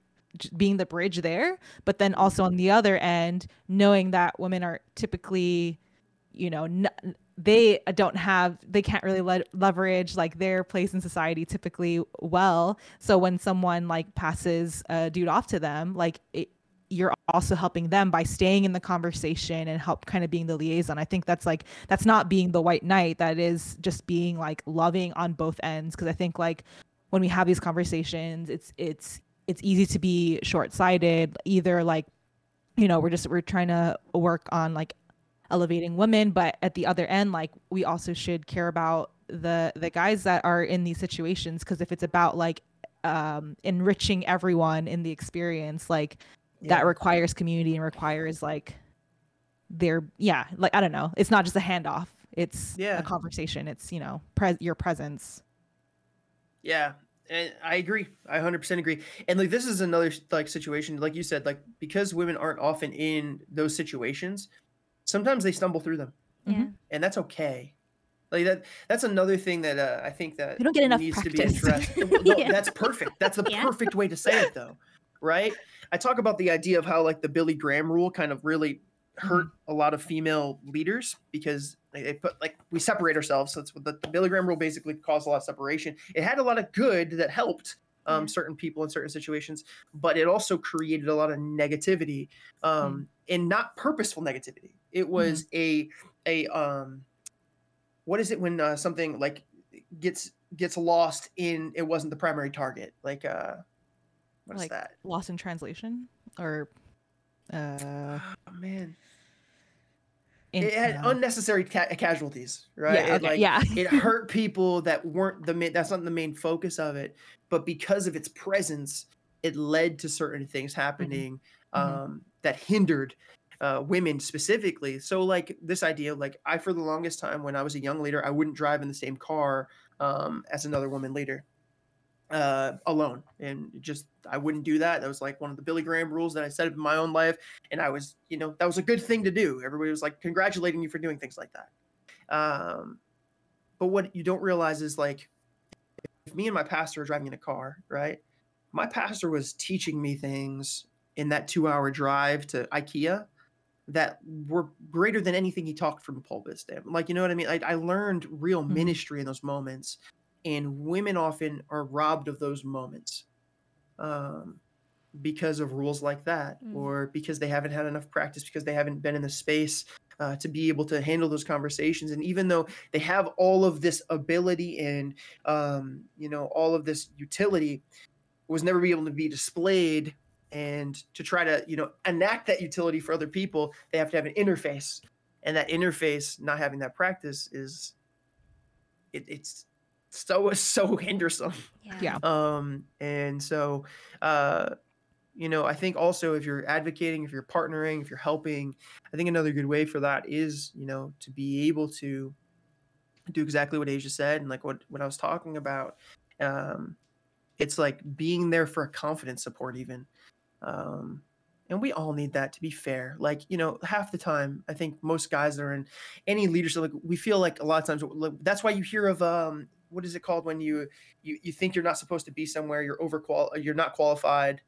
[SPEAKER 2] being the bridge there but then also on the other end knowing that women are typically you know n- they don't have they can't really le- leverage like their place in society typically well. So when someone like passes a dude off to them like it, you're also helping them by staying in the conversation and help kind of being the liaison. I think that's like that's not being the white knight. That is just being like loving on both ends. Because I think like when we have these conversations, it's it's it's easy to be short sighted. Either like you know we're just we're trying to work on like elevating women, but at the other end, like we also should care about the the guys that are in these situations. Because if it's about like um enriching everyone in the experience like
[SPEAKER 1] Yeah.
[SPEAKER 2] that requires community and requires like their yeah like i don't know it's not just a handoff it's
[SPEAKER 1] Yeah.
[SPEAKER 2] a conversation it's you know pres your presence
[SPEAKER 1] Yeah, and I agree. I 100% agree. And like this is another like situation like you said like because women aren't often in those situations, sometimes they stumble through them.
[SPEAKER 3] Yeah.
[SPEAKER 1] And that's okay. Like that that's another thing that uh, I think that
[SPEAKER 2] You don't get enough
[SPEAKER 1] needs to be addressed. No,
[SPEAKER 3] Yeah.
[SPEAKER 1] That's perfect. That's the
[SPEAKER 3] Yeah.
[SPEAKER 1] perfect way to say it though. Right? I talk about the idea of how like the Billy Graham rule kind of really hurt a lot of female leaders because they, put like we separate ourselves. So that's what the, the Billy Graham rule basically caused a lot of separation. It had a lot of good that helped um,
[SPEAKER 3] Yeah.
[SPEAKER 1] certain people in certain situations, but it also created a lot of negativity um, and not purposeful negativity. It was a a um, what is it when uh, something like gets gets lost in it wasn't the primary target like uh what's
[SPEAKER 2] Like,
[SPEAKER 1] that?
[SPEAKER 2] lost in translation or uh
[SPEAKER 1] oh, man.
[SPEAKER 2] in,
[SPEAKER 1] it had
[SPEAKER 2] uh,
[SPEAKER 1] unnecessary ca- casualties right?
[SPEAKER 2] Yeah
[SPEAKER 1] It,
[SPEAKER 2] okay,
[SPEAKER 1] like,
[SPEAKER 2] yeah.
[SPEAKER 1] it hurt people that weren't the main that's not the main focus of it but because of its presence it led to certain things happening
[SPEAKER 2] Mhm.
[SPEAKER 1] um that hindered uh, women specifically. So like this idea like i for the longest time when i was a young leader i wouldn't drive in the same car um as another woman leader uh alone and just i wouldn't do that that was like one of the billy graham rules that i set up in my own life and i was you know that was a good thing to do everybody was like congratulating you for doing things like that um but what you don't realize is like if me and my pastor are driving in a car right my pastor was teaching me things in that two hour drive to ikea that were greater than anything he talked from the pulpit stand. Like, you know what I mean? I, I learned real
[SPEAKER 2] Mhm.
[SPEAKER 1] ministry in those moments, and women often are robbed of those moments um, because of rules like that,
[SPEAKER 3] Mm.
[SPEAKER 1] or because they haven't had enough practice, because they haven't been in the space uh, to be able to handle those conversations. And even though they have all of this ability and um, you know all of this utility, was never be able to be displayed and to try to you know enact that utility for other people they have to have an interface and that interface not having that practice is it, it's so so hindersome
[SPEAKER 2] Yeah.
[SPEAKER 1] um and so uh you know i think also if you're advocating if you're partnering if you're helping i think another good way for that is you know to be able to do exactly what asia said and like what what i was talking about. Um it's like being there for a confident support even. Um and we all need that to be fair. Like you know half the time i think most guys that are in any leadership like we feel like a lot of times like, that's why you hear of um what is it called when you you, you think you're not supposed to be somewhere you're overqual you're not qualified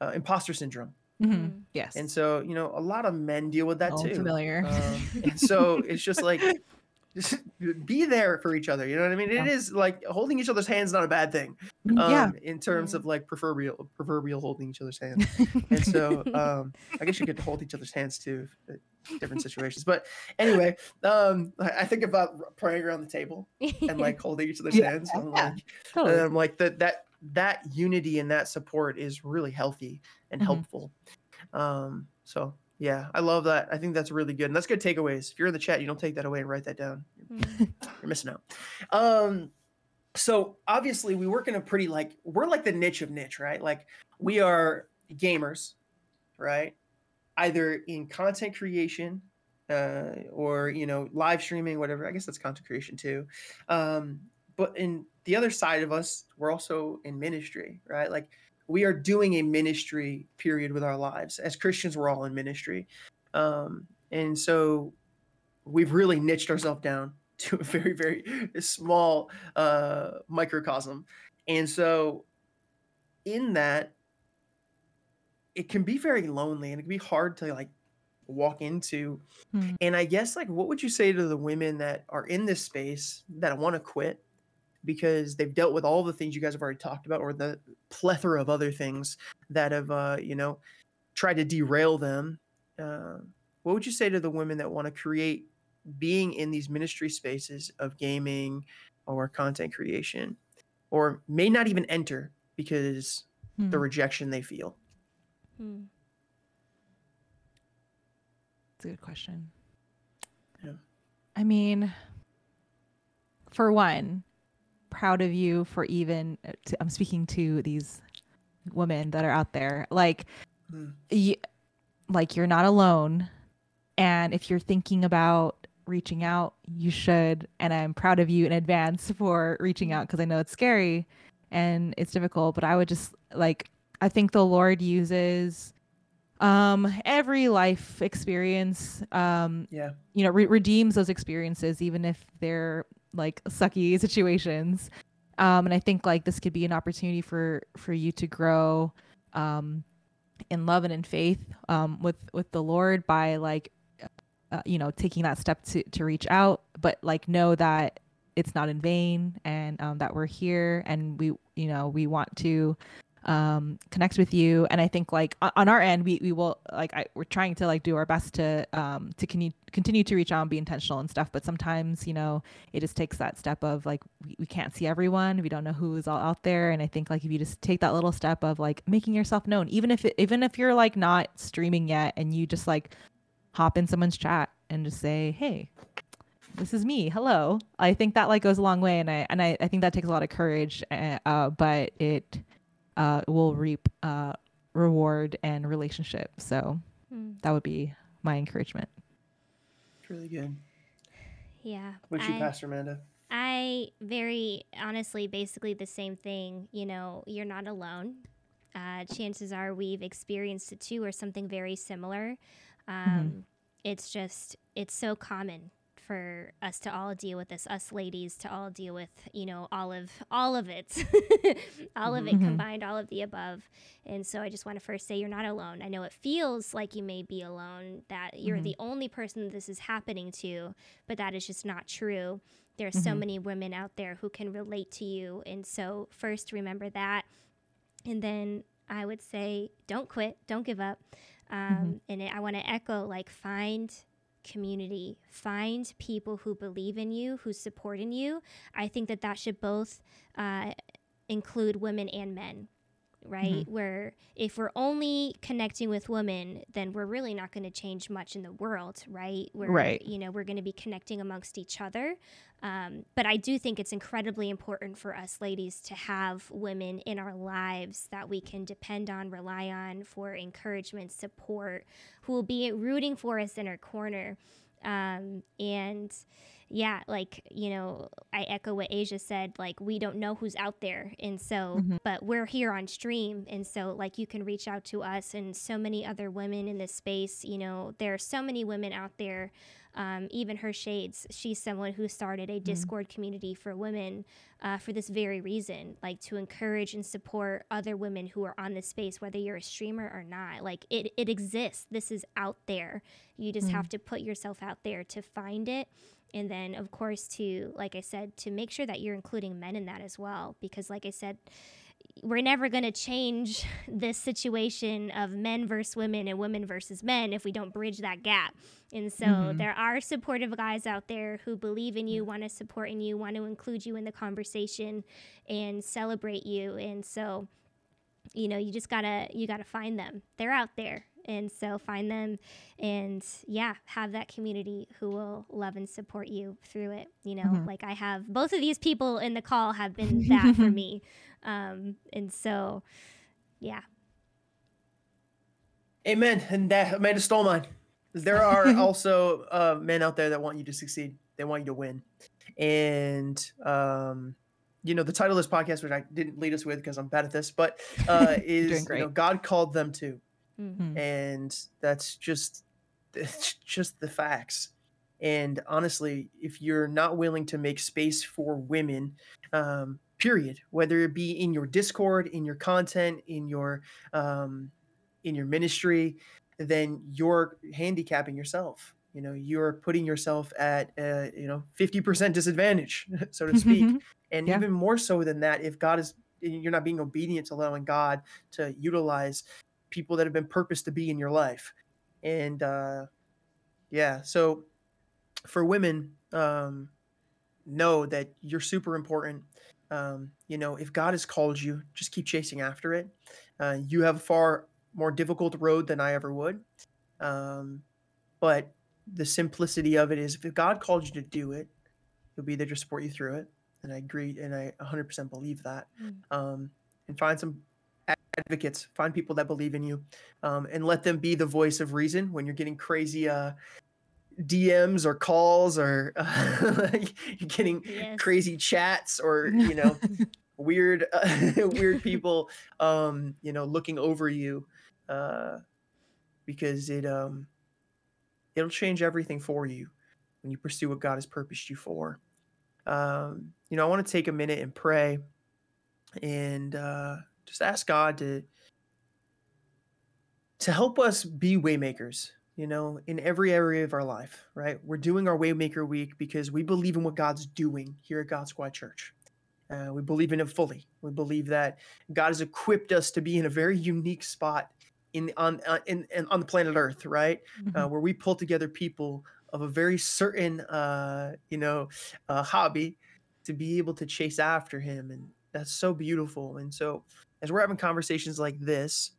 [SPEAKER 1] uh, imposter syndrome
[SPEAKER 2] Mhm.
[SPEAKER 3] Mm.
[SPEAKER 2] Yes.
[SPEAKER 1] and so you know a lot of men deal with that
[SPEAKER 2] Oh,
[SPEAKER 1] too
[SPEAKER 2] familiar.
[SPEAKER 1] um, and so it's just like just be there for each other you know what i mean it
[SPEAKER 2] Yeah.
[SPEAKER 1] is like holding each other's hands not a bad thing
[SPEAKER 2] Mm,
[SPEAKER 1] um,
[SPEAKER 2] yeah.
[SPEAKER 1] in terms
[SPEAKER 3] Yeah.
[SPEAKER 1] of like proverbial proverbial holding each other's hands and so um i guess you get to hold each other's hands too at different situations but anyway um i think about praying around the table and like holding each other's
[SPEAKER 2] Yeah,
[SPEAKER 1] hands I'm
[SPEAKER 2] yeah.
[SPEAKER 1] like, and i'm like that that that unity and that support is really healthy and
[SPEAKER 2] Mhm.
[SPEAKER 1] helpful um so yeah i love that i think that's really good and that's good takeaways if you're in the chat you don't take that away and write that down you're missing out. Um, so obviously we work in a pretty like we're like the niche of niche, right? Like we are gamers, right? Either in content creation, uh, or you know, live streaming, whatever. I guess that's content creation too. Um, but in the other side of us, we're also in ministry, right? Like we are doing a ministry period with our lives. As Christians, we're all in ministry. Um, and so we've really niched ourselves down to a very very small uh microcosm and so in that it can be very lonely and it can be hard to like walk into
[SPEAKER 2] Hmm.
[SPEAKER 1] and i guess like what would you say to the women that are in this space that want to quit because they've dealt with all the things you guys have already talked about or the plethora of other things that have uh you know tried to derail them uh, what would you say to the women that want to create being in these ministry spaces of gaming or content creation or may not even enter because the
[SPEAKER 2] Hmm.
[SPEAKER 1] rejection they feel
[SPEAKER 3] Mm.
[SPEAKER 2] It's a good question.
[SPEAKER 1] Yeah.
[SPEAKER 2] I mean, for one, proud of you for even. uh, To, I'm speaking to these women that are out there. Like,
[SPEAKER 1] Hmm.
[SPEAKER 2] y- like you're not alone, and if you're thinking about reaching out, you should. And I'm proud of you in advance for reaching out because I know it's scary and it's difficult. But I would just like. I think the Lord uses um every life experience um
[SPEAKER 1] yeah.
[SPEAKER 2] you know re- redeems those experiences even if they're like sucky situations. Um and i think like this could be an opportunity for for you to grow um in love and in faith um with with the lord by like uh, you know taking that step to to reach out but like know that it's not in vain and um, that we're here and we you know we want to um connect with you. And i think like on our end we, we will like I, we're trying to like do our best to um to continue continue to reach out and be intentional and stuff. But sometimes you know it just takes that step of like we, we can't see everyone. We don't know who is all out there. And i think like if you just take that little step of like making yourself known even if it, even if you're like not streaming yet and you just like hop in someone's chat and just say hey this is me. Hello. I think that like goes a long way. And i and i, I think that takes a lot of courage uh, uh, but it uh, will reap uh, reward and relationship so
[SPEAKER 3] Mm.
[SPEAKER 2] that would be my encouragement
[SPEAKER 1] it's really good
[SPEAKER 3] Yeah.
[SPEAKER 1] what you
[SPEAKER 3] I-
[SPEAKER 1] pastor amanda
[SPEAKER 3] I very honestly, basically the same thing. You know, you're not alone. Uh, chances are we've experienced it too, or something very similar. Um, It's just, it's so common for us to all deal with this, us ladies to all deal with, you know, all of all of it, all of it
[SPEAKER 2] Mhm.
[SPEAKER 3] combined, all of the above. And so I just want to first say you're not alone. I know it feels like you may be alone, that you're
[SPEAKER 2] Mhm.
[SPEAKER 3] the only person that this is happening to, but that is just not true. There are so
[SPEAKER 2] Mhm.
[SPEAKER 3] many women out there who can relate to you. And so, first, remember that. And then I would say, don't quit, don't give up. Um, And I want to echo like, find community, find people who believe in you, who support in you. I think that that should both uh, include women and men. Right, where if we're only connecting with women, then we're really not going to change much in the world, right? We're,
[SPEAKER 2] Right.
[SPEAKER 3] You know, we're going to be connecting amongst each other. Um, but I do think it's incredibly important for us ladies to have women in our lives that we can depend on, rely on for encouragement, support, who will be rooting for us in our corner. Um, and yeah, like, you know, I echo what Asia said, like, we don't know who's out there. And so,
[SPEAKER 2] Mhm.
[SPEAKER 3] but we're here on stream. And so, like, you can reach out to us and so many other women in this space. You know, there are so many women out there. Um, even her shades, she's someone who started a Discord community for women uh, for this very reason, like to encourage and support other women who are on this space, whether you're a streamer or not. Like it, it exists. This is out there. You just
[SPEAKER 2] Mm.
[SPEAKER 3] have to put yourself out there to find it. And then, of course, to, like I said, to make sure that you're including men in that as well. Because, like I said, we're never going to change this situation of men versus women and women versus men if we don't bridge that gap. And so
[SPEAKER 2] Mhm.
[SPEAKER 3] there are supportive guys out there who believe in you, want to support in you, want to include you in the conversation and celebrate you. And so, you know, you just gotta you gotta find them. They're out there. And so find them and yeah, have that community who will love and support you through it. You know,
[SPEAKER 2] Mhm.
[SPEAKER 3] like I have both of these people in the call have been that for me. Um, and so yeah.
[SPEAKER 1] Amen. And that Amanda stole mine. There are also uh, men out there that want you to succeed. They want you to win. And um, you know, the title of this podcast, which I didn't lead us with because I'm bad at this, but uh, is you know, God called them to,
[SPEAKER 3] Mm.
[SPEAKER 2] Mm.
[SPEAKER 1] and that's just it's just the facts. And honestly, if you're not willing to make space for women, um, period, whether it be in your Discord, in your content, in your um, in your ministry, then you're handicapping yourself. You know, you're putting yourself at uh, you know 50% disadvantage, so to speak. and
[SPEAKER 2] Yeah.
[SPEAKER 1] even more so than that, if God is you're not being obedient to allowing God to utilize people that have been purposed to be in your life. And uh, yeah, so for women, um, know that you're super important. Um, you know, if God has called you, just keep chasing after it. Uh, you have a far more difficult road than I ever would. Um, but the simplicity of it is if God called you to do it, he'll be there to support you through it. And I agree. And I 100% believe that.
[SPEAKER 3] Mm.
[SPEAKER 1] Um, and find some advocates, find people that believe in you, um, and let them be the voice of reason when you're getting crazy uh, DMs or calls or uh, you're getting
[SPEAKER 3] Yes.
[SPEAKER 1] crazy chats or you know weird uh, weird people um, you know looking over you uh, because it um, it'll change everything for you when you pursue what God has purposed you for. Um, you know, I want to take a minute and pray and uh, just ask God to to help us be waymakers. You know, in every area of our life, right? We're doing our Waymaker Week because we believe in what God's doing here at God Squad Church. Uh, we believe in it fully. We believe that God has equipped us to be in a very unique spot in on uh, in, in on the planet Earth, right? uh, where we pull together people of a very certain, uh, you know, uh, hobby to be able to chase after him, and that's so beautiful. And so, as we're having conversations like this,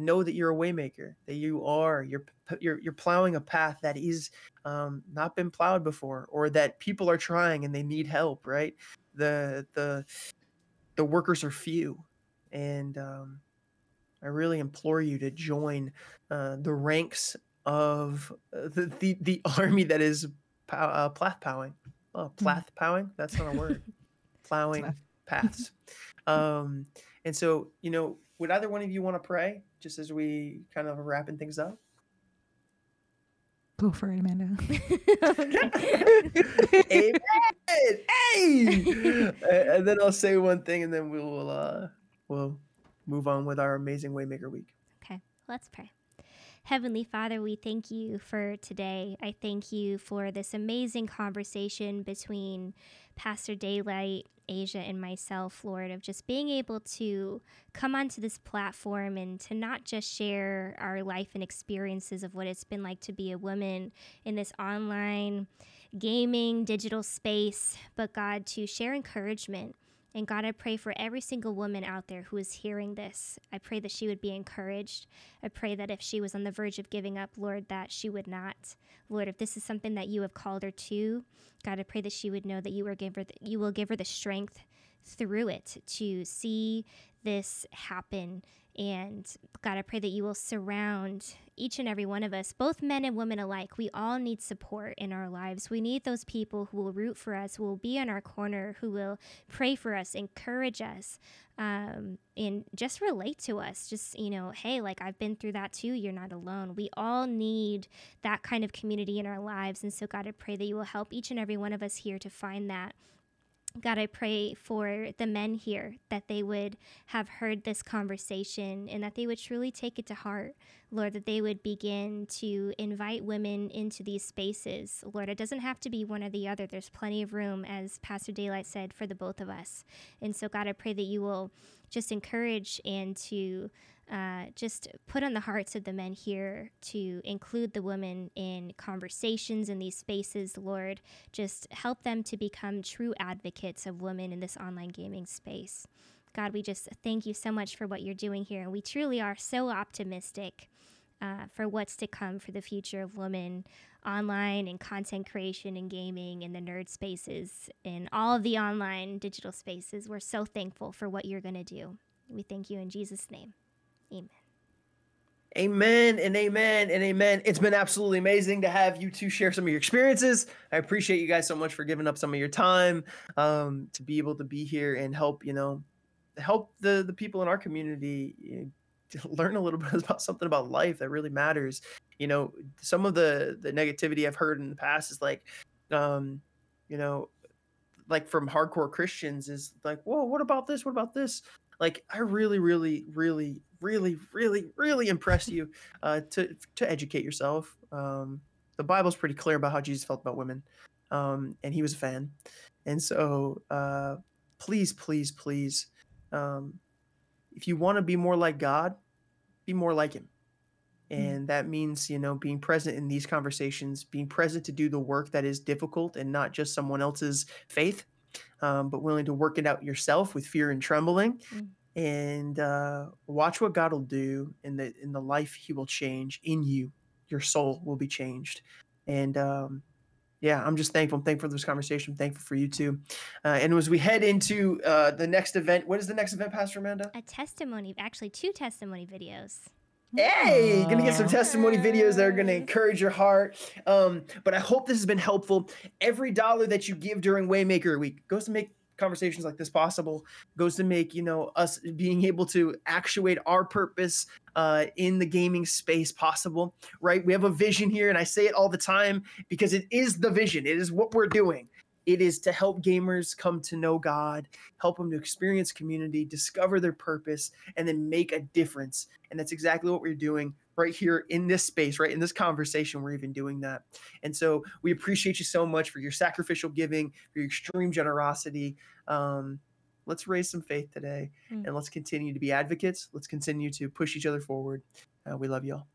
[SPEAKER 1] know that you're a waymaker. That you are you're you're you're plowing a path that is um, not been plowed before, or that people are trying and they need help. Right? The the the workers are few, and um, I really implore you to join uh, the ranks of uh, the, the the army that is pow- uh, plath plowing. Oh, plath plowing? That's not a word. Plowing paths. Um, and so, you know, would either one of you want to pray just as we kind of are wrapping things up?
[SPEAKER 2] Go for it, Amanda.
[SPEAKER 1] Amen. Hey. A- and then I'll say one thing, and then we will uh, we'll move on with our amazing Waymaker week.
[SPEAKER 3] Okay, let's pray. Heavenly Father, we thank you for today. I thank you for this amazing conversation between Pastor Daylight, Asia, and myself, Lord, of just being able to come onto this platform and to not just share our life and experiences of what it's been like to be a woman in this online gaming digital space, but God, to share encouragement. And God, I pray for every single woman out there who is hearing this. I pray that she would be encouraged. I pray that if she was on the verge of giving up, Lord, that she would not. Lord, if this is something that you have called her to, God, I pray that she would know that you are give her, you will give her the strength through it to see this happen And God, I pray that you will surround each and every one of us, both men and women alike. We all need support in our lives. We need those people who will root for us, who will be in our corner, who will pray for us, encourage us, um, and just relate to us. Just, you know, hey, like I've been through that too. You're not alone. We all need that kind of community in our lives. And so, God, I pray that you will help each and every one of us here to find that. God, I pray for the men here that they would have heard this conversation and that they would truly take it to heart. Lord, that they would begin to invite women into these spaces. Lord, it doesn't have to be one or the other. There's plenty of room, as Pastor Daylight said, for the both of us. And so, God, I pray that you will just encourage and to uh, just put on the hearts of the men here to include the women in conversations in these spaces, Lord. Just help them to become true advocates of women in this online gaming space. God, we just thank you so much for what you're doing here. And we truly are so optimistic uh, for what's to come for the future of women online and content creation and gaming and the nerd spaces and all of the online digital spaces. We're so thankful for what you're going to do. We thank you in Jesus' name. Amen.
[SPEAKER 1] Amen and amen and amen. It's been absolutely amazing to have you two share some of your experiences. I appreciate you guys so much for giving up some of your time um, to be able to be here and help, you know, help the the people in our community learn a little bit about something about life that really matters. You know, some of the the negativity I've heard in the past is like, um, you know, like from hardcore Christians is like, whoa, what about this? What about this? Like, I really, really, really really, really, really impress you uh, to to educate yourself. Um, the Bible's pretty clear about how Jesus felt about women, um, and he was a fan. And so, uh, please, please, please, um, if you want to be more like God, be more like Him. And that means, you know, being present in these conversations, being present to do the work that is difficult and not just someone else's faith, um, but willing to work it out yourself with fear and trembling. And uh, watch what God will do in the in the life He will change in you. Your soul will be changed, and um, yeah, I'm just thankful. I'm thankful for this conversation. I'm thankful for you too. Uh, and as we head into uh, the next event, what is the next event, Pastor Amanda?
[SPEAKER 3] A testimony, actually two testimony videos.
[SPEAKER 1] Hey, gonna get some testimony videos that are gonna encourage your heart. Um, but I hope this has been helpful. Every dollar that you give during Waymaker Week goes to make conversations like this possible goes to make you know us being able to actuate our purpose uh, in the gaming space possible right? We have a vision here and i say it all the time because it is the vision. It is what we're doing it is to help gamers come to know God, help them to experience community, discover their purpose, and then make a difference. And that's exactly what we're doing right here in this space, right in this conversation. We're even doing that. And so we appreciate you so much for your sacrificial giving, for your extreme generosity. Um, let's raise some faith today mm. and let's continue to be advocates. Let's continue to push each other forward. Uh, we love you all.